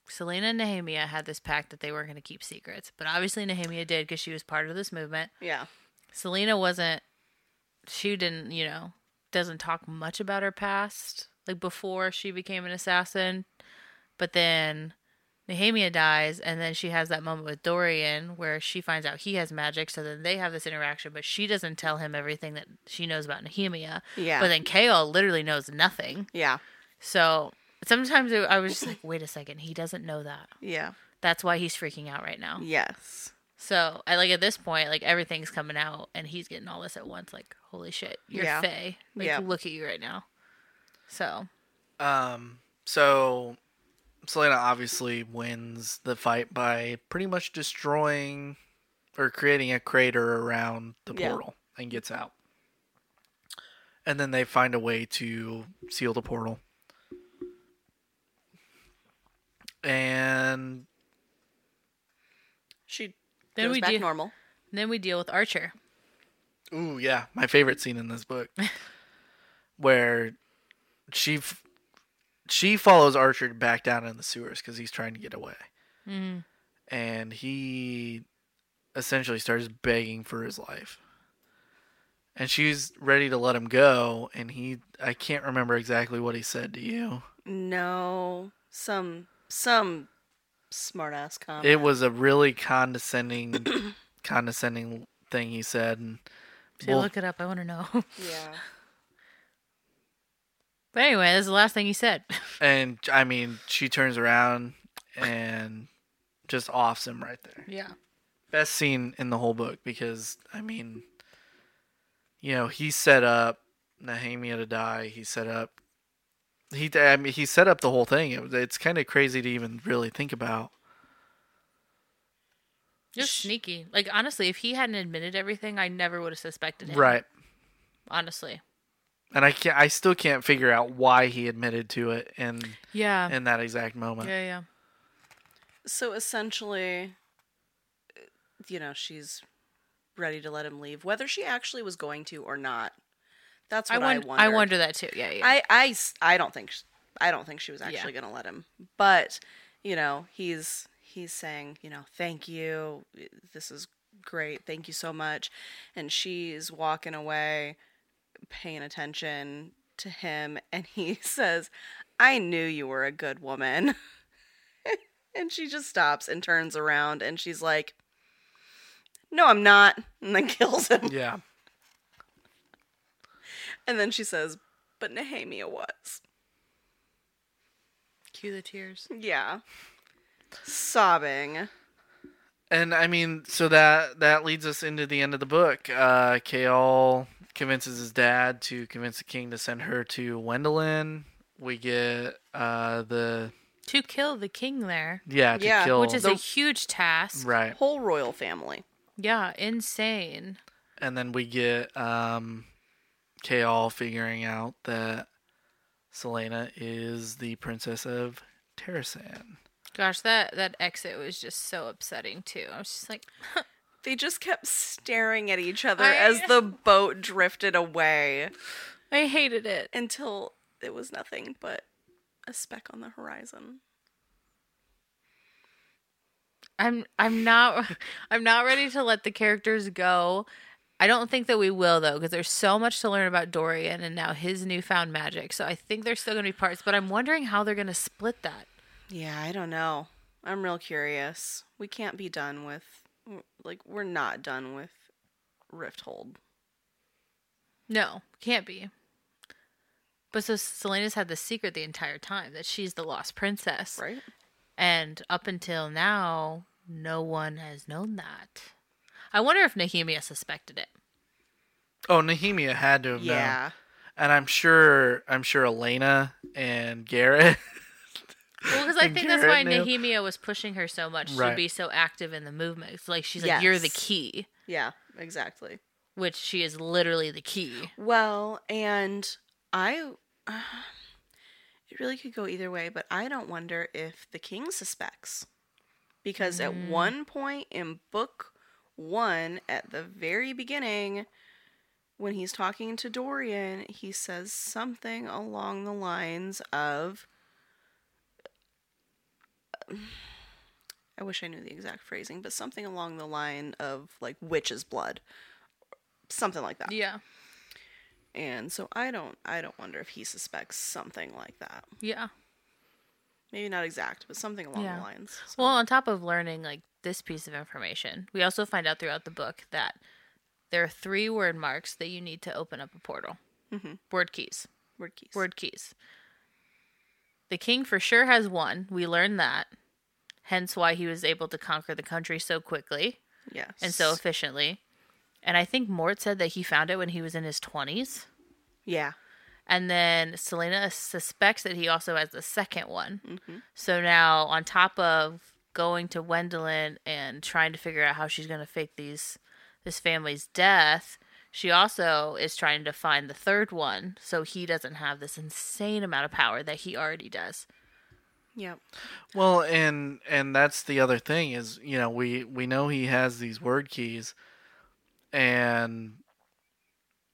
Celaena and Nehemia had this pact that they weren't going to keep secrets, but obviously Nehemia did because she was part of this movement.
Yeah.
Celaena wasn't. She didn't, you know, doesn't talk much about her past, like before she became an assassin. But then Nehemia dies, and then she has that moment with Dorian where she finds out he has magic. So then they have this interaction, but she doesn't tell him everything that she knows about Nehemia.
Yeah.
But then Chaol literally knows nothing.
yeah.
So sometimes it- I was just like, wait a second, he doesn't know that.
Yeah.
That's why he's freaking out right now.
Yes.
So I like at this point, like everything's coming out and he's getting all this at once. Like, holy shit, you're
Yeah.
Fae. Like,
Yeah.
look at you right now. So
Um, so Celaena obviously wins the fight by pretty much destroying or creating a crater around the
Yeah.
portal and gets out. And then they find a way to seal the portal. And
She
Then
goes
we
back
do-
normal.
then we deal with Archer.
ooh, yeah, my favorite scene in this book <laughs> where she f- she follows Archer back down in the sewers because he's trying to get away.
Mm.
and he essentially starts begging for his life. And she's ready to let him go, and he I can't remember exactly what he said to you.
No. Some some smart ass comment.
It was a really condescending <clears throat> condescending thing he said and
So
well,
look it up. I want to know. <laughs>
yeah.
But anyway, that's the last thing he said. <laughs>
and I mean she turns around and just offs him right there.
yeah.
best scene in the whole book because I mean, you know, he set up Nehemia to die. He set up he I mean he set up the whole thing. It, it's kind of crazy to even really think about.
Just sneaky. Like honestly, if he hadn't admitted everything, I never would have suspected him.
Right.
Honestly.
And I can't I still can't figure out why he admitted to it in
Yeah.
in that exact moment.
yeah. Yeah.
So essentially, uh, you know, she's ready to let him leave, whether she actually was going to or not. That's
I,
what I,
won-
wonder.
I wonder that too. Yeah. Yeah.
I, I, s- I don't think I don't think she was
Yeah.
actually going to let him. But you know, he's he's saying, you know, thank you. This is great. Thank you so much. And she's walking away, paying attention to him. And he <laughs> says, I knew you were a good woman. <laughs> and she just stops and turns around and she's like, No, I'm not. <laughs> And then kills him.
Yeah.
And then she says, But Nehemia was.
Cue the tears.
Yeah. Sobbing.
And I mean, so that that leads us into the end of the book. Uh Chaol convinces his dad to convince the king to send her to Wendlyn. We get uh the
To kill the king there,
yeah, to
Yeah,
kill
which is
The-
a huge task.
right.
Whole royal family.
Yeah, insane.
And then we get um Chaol figuring out that Celaena is the princess of Terrasen.
Gosh, that that exit was just so upsetting too. I was just like, <laughs>
They just kept staring at each other
I-
as the boat drifted away
I hated it.
until it was nothing but a speck on the horizon.
I'm I'm not <laughs> I'm not ready to let the characters go. I don't think that we will though, because there's so much to learn about Dorian and now his newfound magic. So I think there's still gonna be parts, but I'm wondering how they're gonna split that.
Yeah, I don't know. I'm real curious. We can't be done with like we're not done with Rifthold.
No, can't be. But so Celaena's had the secret the entire time that she's the lost princess.
Right?
And up until now, no one has known that. I wonder if Nehemia suspected it.
Oh, Nehemia had to have known.
Yeah.
And I'm sure I'm sure Elena and Garrett <laughs>
Well, because I think that's why
knew.
Nehemia was pushing her so much
Right.
to be so active in the movement. It's like she's like, "You're the key,"
Yeah, exactly.
which she is literally the key.
Well, and I uh, it really could go either way, but I don't wonder if the king suspects. Because at mm. one point in book 1 at the very beginning when he's talking to Dorian, he says something along the lines of I wish I knew the exact phrasing, but something along the line of like witch's blood. Something like that.
Yeah,
And so I don't I don't wonder if he suspects something like that.
yeah.
Maybe not exact, but something along
Yeah.
the lines. So-
Well, on top of learning like this piece of information, we also find out throughout the book that there are three Wyrdmarks that you need to open up a portal.
Mhm.
Wyrdkeys.
word keys.
Wyrdkeys. The king for sure has one. We learned that. Hence why he was able to conquer the country so quickly
Yes.
and so efficiently. And I think Mort said that he found it when he was in his 20s.
Yeah.
And then Celaena suspects that he also has the second one.
Mhm.
So now, on top of going to Wendlyn and trying to figure out how she's going to fake these this family's death, she also is trying to find the third one so he doesn't have this insane amount of power that he already does.
Yep.
Well, and and that's the other thing is, you know, we we know he has these Wyrdkeys and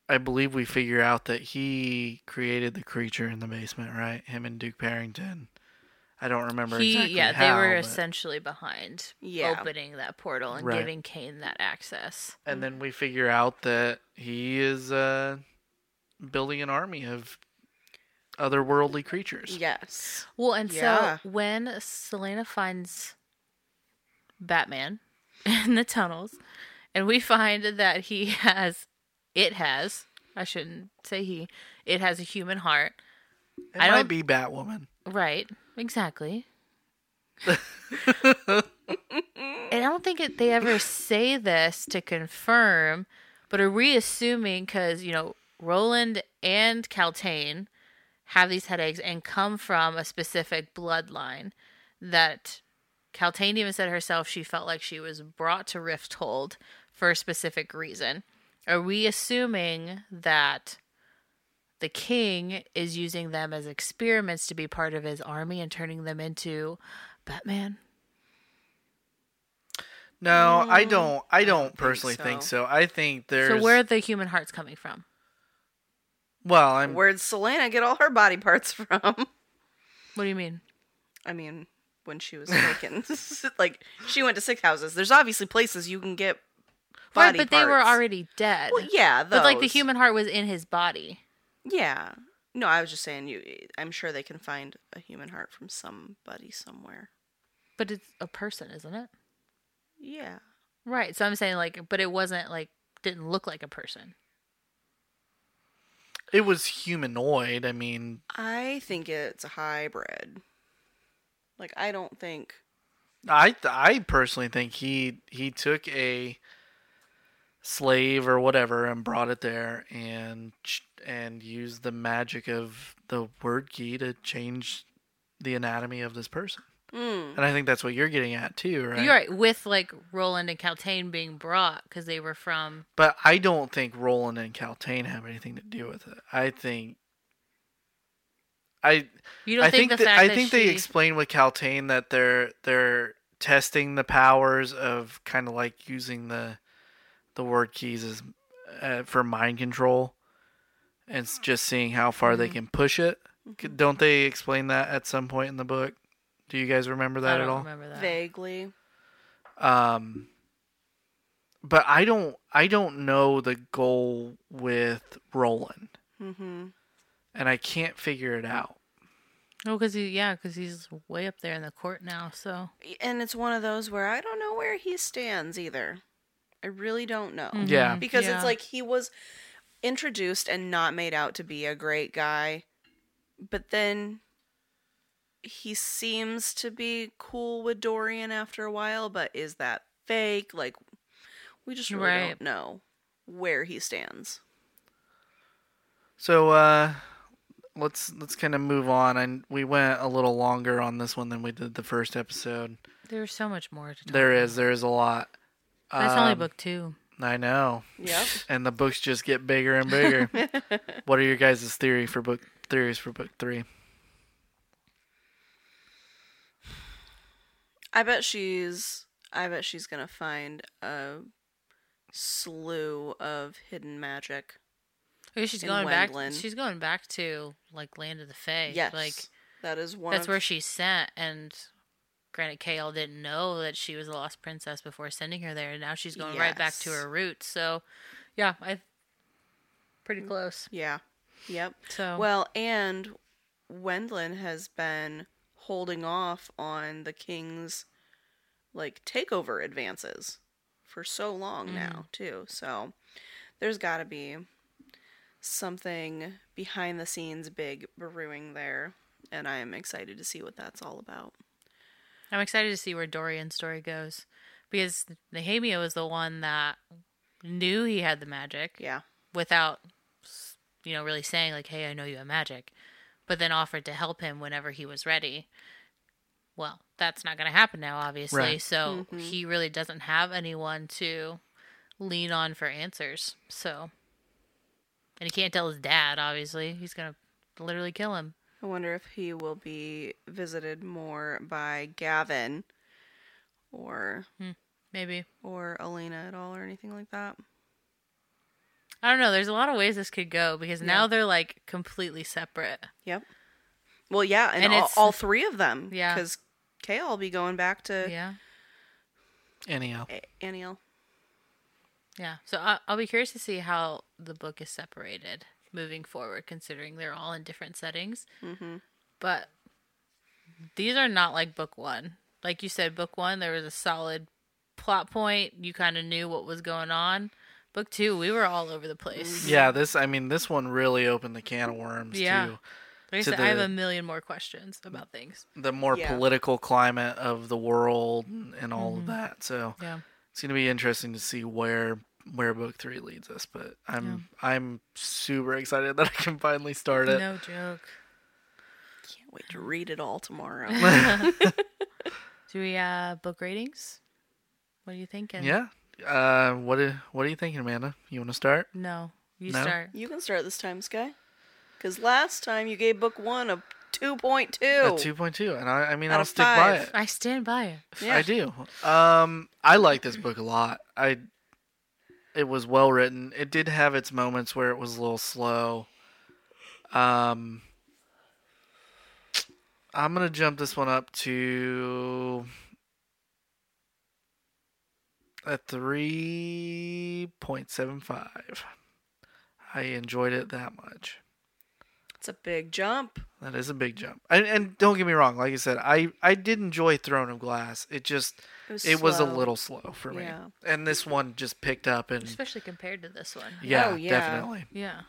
I believe we figure out that he created the creature in the basement, right? Him and Duke Perrington. I don't remember
he,
exactly
yeah,
how,
they were
but-
essentially behind
Yeah.
opening that portal and
Right.
giving Cain that access.
and then we figure out that he is uh building an army of otherworldly creatures.
Yes.
Well, and
Yeah.
so when Celaena finds Batman <laughs> in the tunnels, and we find that he <laughs> has, it has, I shouldn't say he, it has a human heart.
It
I
might
don't-
be Batwoman.
Right, exactly. <laughs> and I don't think it, they ever say this to confirm, but are we assuming because, you know, Roland and Kaltain have these headaches and come from a specific bloodline that Kaltain even said herself she felt like she was brought to Rifthold for a specific reason. Are we assuming that the king is using them as experiments to be part of his army and turning them into Batman?
No, I
Mm,
don't I don't personally think
so.
so. I think there's
So where are the human hearts coming from?
Well, I'm
Where'd Celaena get all her body parts from?
What do you mean?
I mean, when she was taken, <laughs> like she went to six houses. There's obviously places you can get
Right,
body
but they were already dead.
Well, yeah,
but like the human heart was in his body.
Yeah. No, I was just saying you eh, I'm sure they can find a human heart from somebody somewhere.
But it's a person, isn't it?
Yeah.
Right. So I'm saying like, but it wasn't like didn't look like a person.
It was humanoid. I mean,
I think it's a hybrid. Like I don't think
I I personally think he he took a slave or whatever and brought it there and ch- and use the magic of the Wyrdkey to change the anatomy of this person.
mm,
And I think that's what you're getting at too, right?
You're right. With like Roland and Kaltain being brought because they were from.
But I don't think Roland and Kaltain have anything to do with it. I think I
You don't
I
think,
think
the
that,
fact
I
that
think
she,
they explain with Kaltain that they're they're testing the powers of kind of like using the the Wyrdkeys as uh, for mind control and just seeing how far they
Mhm.
can push it. C- Don't they explain that at some point in the book? Do you guys remember
I
that
don't
at all?
remember that.
vaguely.
Um, but I don't I don't know the goal with Roland,
mm-hmm.
and I can't figure it out.
Oh, because he yeah, because he's way up there in the court now. So
And it's one of those where I don't know where he stands either. I really don't know.
Yeah.
Mhm.
Because
Yeah.
it's like he was introduced and not made out to be a great guy, but then he seems to be cool with Dorian after a while, but is that fake? Like we just really
Right.
don't know where he stands.
So uh, let's let's kind of move on. And we went a little longer on this one than we did the first episode.
there's so much more to talk.
There
about.
is there is a lot.
That's only
Um,
book two.
I know,
Yep. <laughs>
and the books just get bigger and bigger. <laughs> what are your guys' theory for book theories for book three?
I bet she's I bet she's gonna find a slew of hidden magic.
Maybe she's
in
going back. She's going back to like Land of the Fae.
Yes.
like
that is one
that's
of
where she's sent. And granted, Chaol didn't know that she was a lost princess before sending her there. And now she's going right back to her roots. So, yeah, I pretty close.
Yeah. Yep.
So
Well, and Wendlyn has been holding off on the king's like takeover advances for so long
Mm.
now, too. So there's got to be something behind the scenes big brewing there, and I am excited to see what that's all about.
I'm excited to see where Dorian's story goes because Nehemia was the one that knew he had the magic
Yeah.
without, you know, really saying like, "Hey, I know you have magic," but then offered to help him whenever he was ready. Well, that's not going to happen now, obviously.
Right.
So
Mhm.
he really doesn't have anyone to lean on for answers. So, and he can't tell his dad. Obviously, he's going to literally kill him.
I wonder if he will be visited more by Gavin or hmm,
Maybe
or Elena at all or anything like that.
I don't know. There's a lot of ways this could go because now they're like completely separate.
Yep. Well, yeah, and,
And
all,
it's-
all three of them.
Yeah.
Because Chaol will be going back to
Yeah.
Anyhow,
A- Anielle.
Yeah. So I- I'll be curious to see how the book is separated moving forward, considering they're all in different settings.
Mm-hmm.
But these are not like book one. Like you said, book one, there was a solid plot point. You kind of knew what was going on. Book two, we were all over the place.
yeah, this I mean this one really opened the can of worms
Yeah.
too.
Like I
To
said, I have a million more questions about things.
The more
Yeah.
political climate of the world and, and all of
Mhm.
that. So
Yeah.
it's gonna be interesting to see where where book three leads us. But I'm I'm super excited that I can finally start it.
No joke.
Can't wait to read it all tomorrow. <laughs> <laughs>
Do we uh book ratings? What are you thinking?
Yeah. Uh, what are, what are you thinking, Amanda? You want to start?
No. You
No?
start.
you can start this time, Sky. Because last time you gave book one a 2.2.
A two point two, and I, I mean
Out
I'll
of
stick by it.
I stand by it.
Yeah.
I do. Um, I like this book a lot. I, it was well written. It did have its moments where it was a little slow. Um, I'm gonna jump this one up to a 3.75. I enjoyed it that much.
It's a big jump.
That is a big jump. And, and don't get me wrong, like I said, I, I did enjoy Throne of Glass. It just
It was,
it was a little slow for me.
Yeah.
And this one just picked up and
Especially compared to this one.
yeah,
Oh, yeah.
definitely.
Yeah.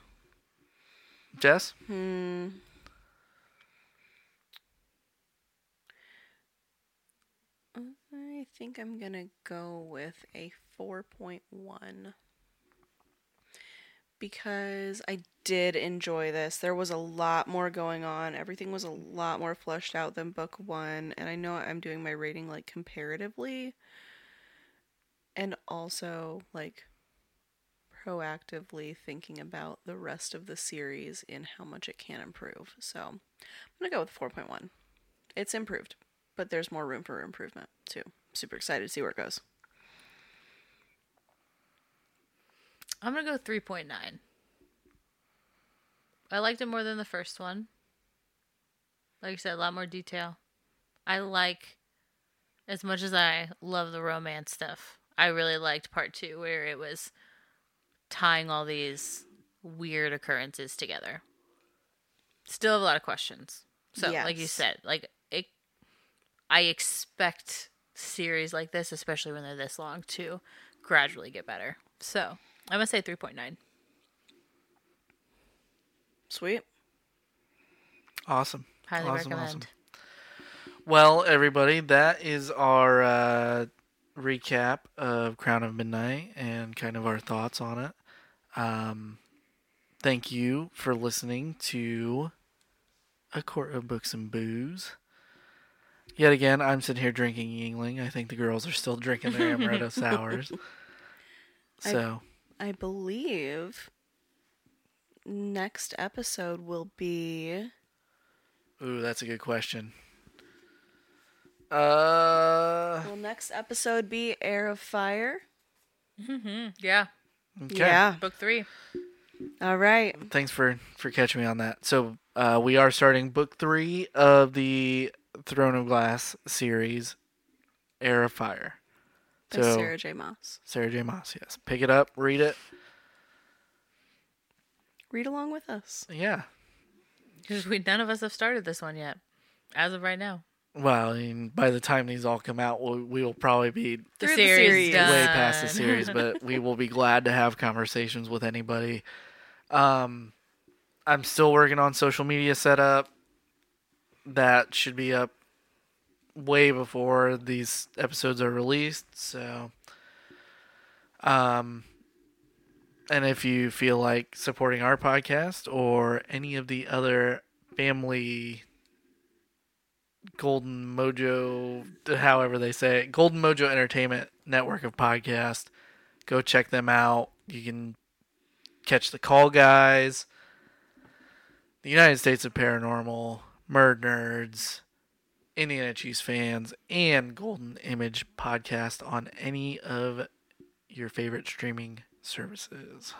Jess?
Hmm. I think I'm gonna go with a 4.1 because I did enjoy this. There was a lot more going on. Everything was a lot more fleshed out than book one, and I know I'm doing my rating like comparatively and also like proactively thinking about the rest of the series and how much it can improve. So I'm gonna go with 4.1. It's improved, but there's more room for improvement too. Super excited to see where it goes.
I'm gonna go three point nine. I liked it more than the first one. Like I said, a lot more detail. I like as much as I love the romance stuff. I really liked part two where it was tying all these weird occurrences together. Still have a lot of questions. So, like you said, like it, I expect series like this, especially when they're this long, to gradually get better. So I'm gonna say three point nine.
Sweet.
Awesome.
Highly
Awesome,
recommend.
awesome. Well, everybody, that is our uh, recap of Crown of Midnight and kind of our thoughts on it. Um, thank you for listening to A Court of Books and Booze. Yet again, I'm sitting here drinking Yuengling. I think the girls are still drinking their <laughs> amaretto sours. So,
I believe next episode will be
ooh, that's a good question. Uh,
will next episode be Heir of Fire?
Mm-hmm. Yeah.
okay.
Yeah.
Book three.
All right.
thanks for for catching me on that. So uh, we are starting book three of the Throne of Glass series, Heir of Fire.
By
So
Sarah J. Maas.
Sarah J. Maas, yes. Pick it up, read it.
Read along with us.
Yeah.
Because we none of us have started this one yet, as of right now.
Well, I mean, by the time these all come out, we'll, we will probably be
The series,
series.
done.
way past the series, but <laughs> we will be glad to have conversations with anybody. Um, I'm still working on social media setup. That should be up way before these episodes are released. So, um, and if you feel like supporting our podcast or any of the other family Golden Mojo, however they say it, Golden Mojo Entertainment network of podcasts. Go check them out. You can catch the Call Guys, the United States of Paranormal, MurdNerds, Indiana Chiefs fans, and Golden Image podcast on any of your favorite streaming services.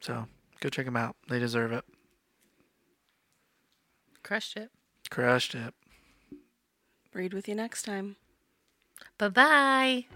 So go check them out. They deserve it.
Crushed it.
Crushed it.
Read with you next time.
Bye bye.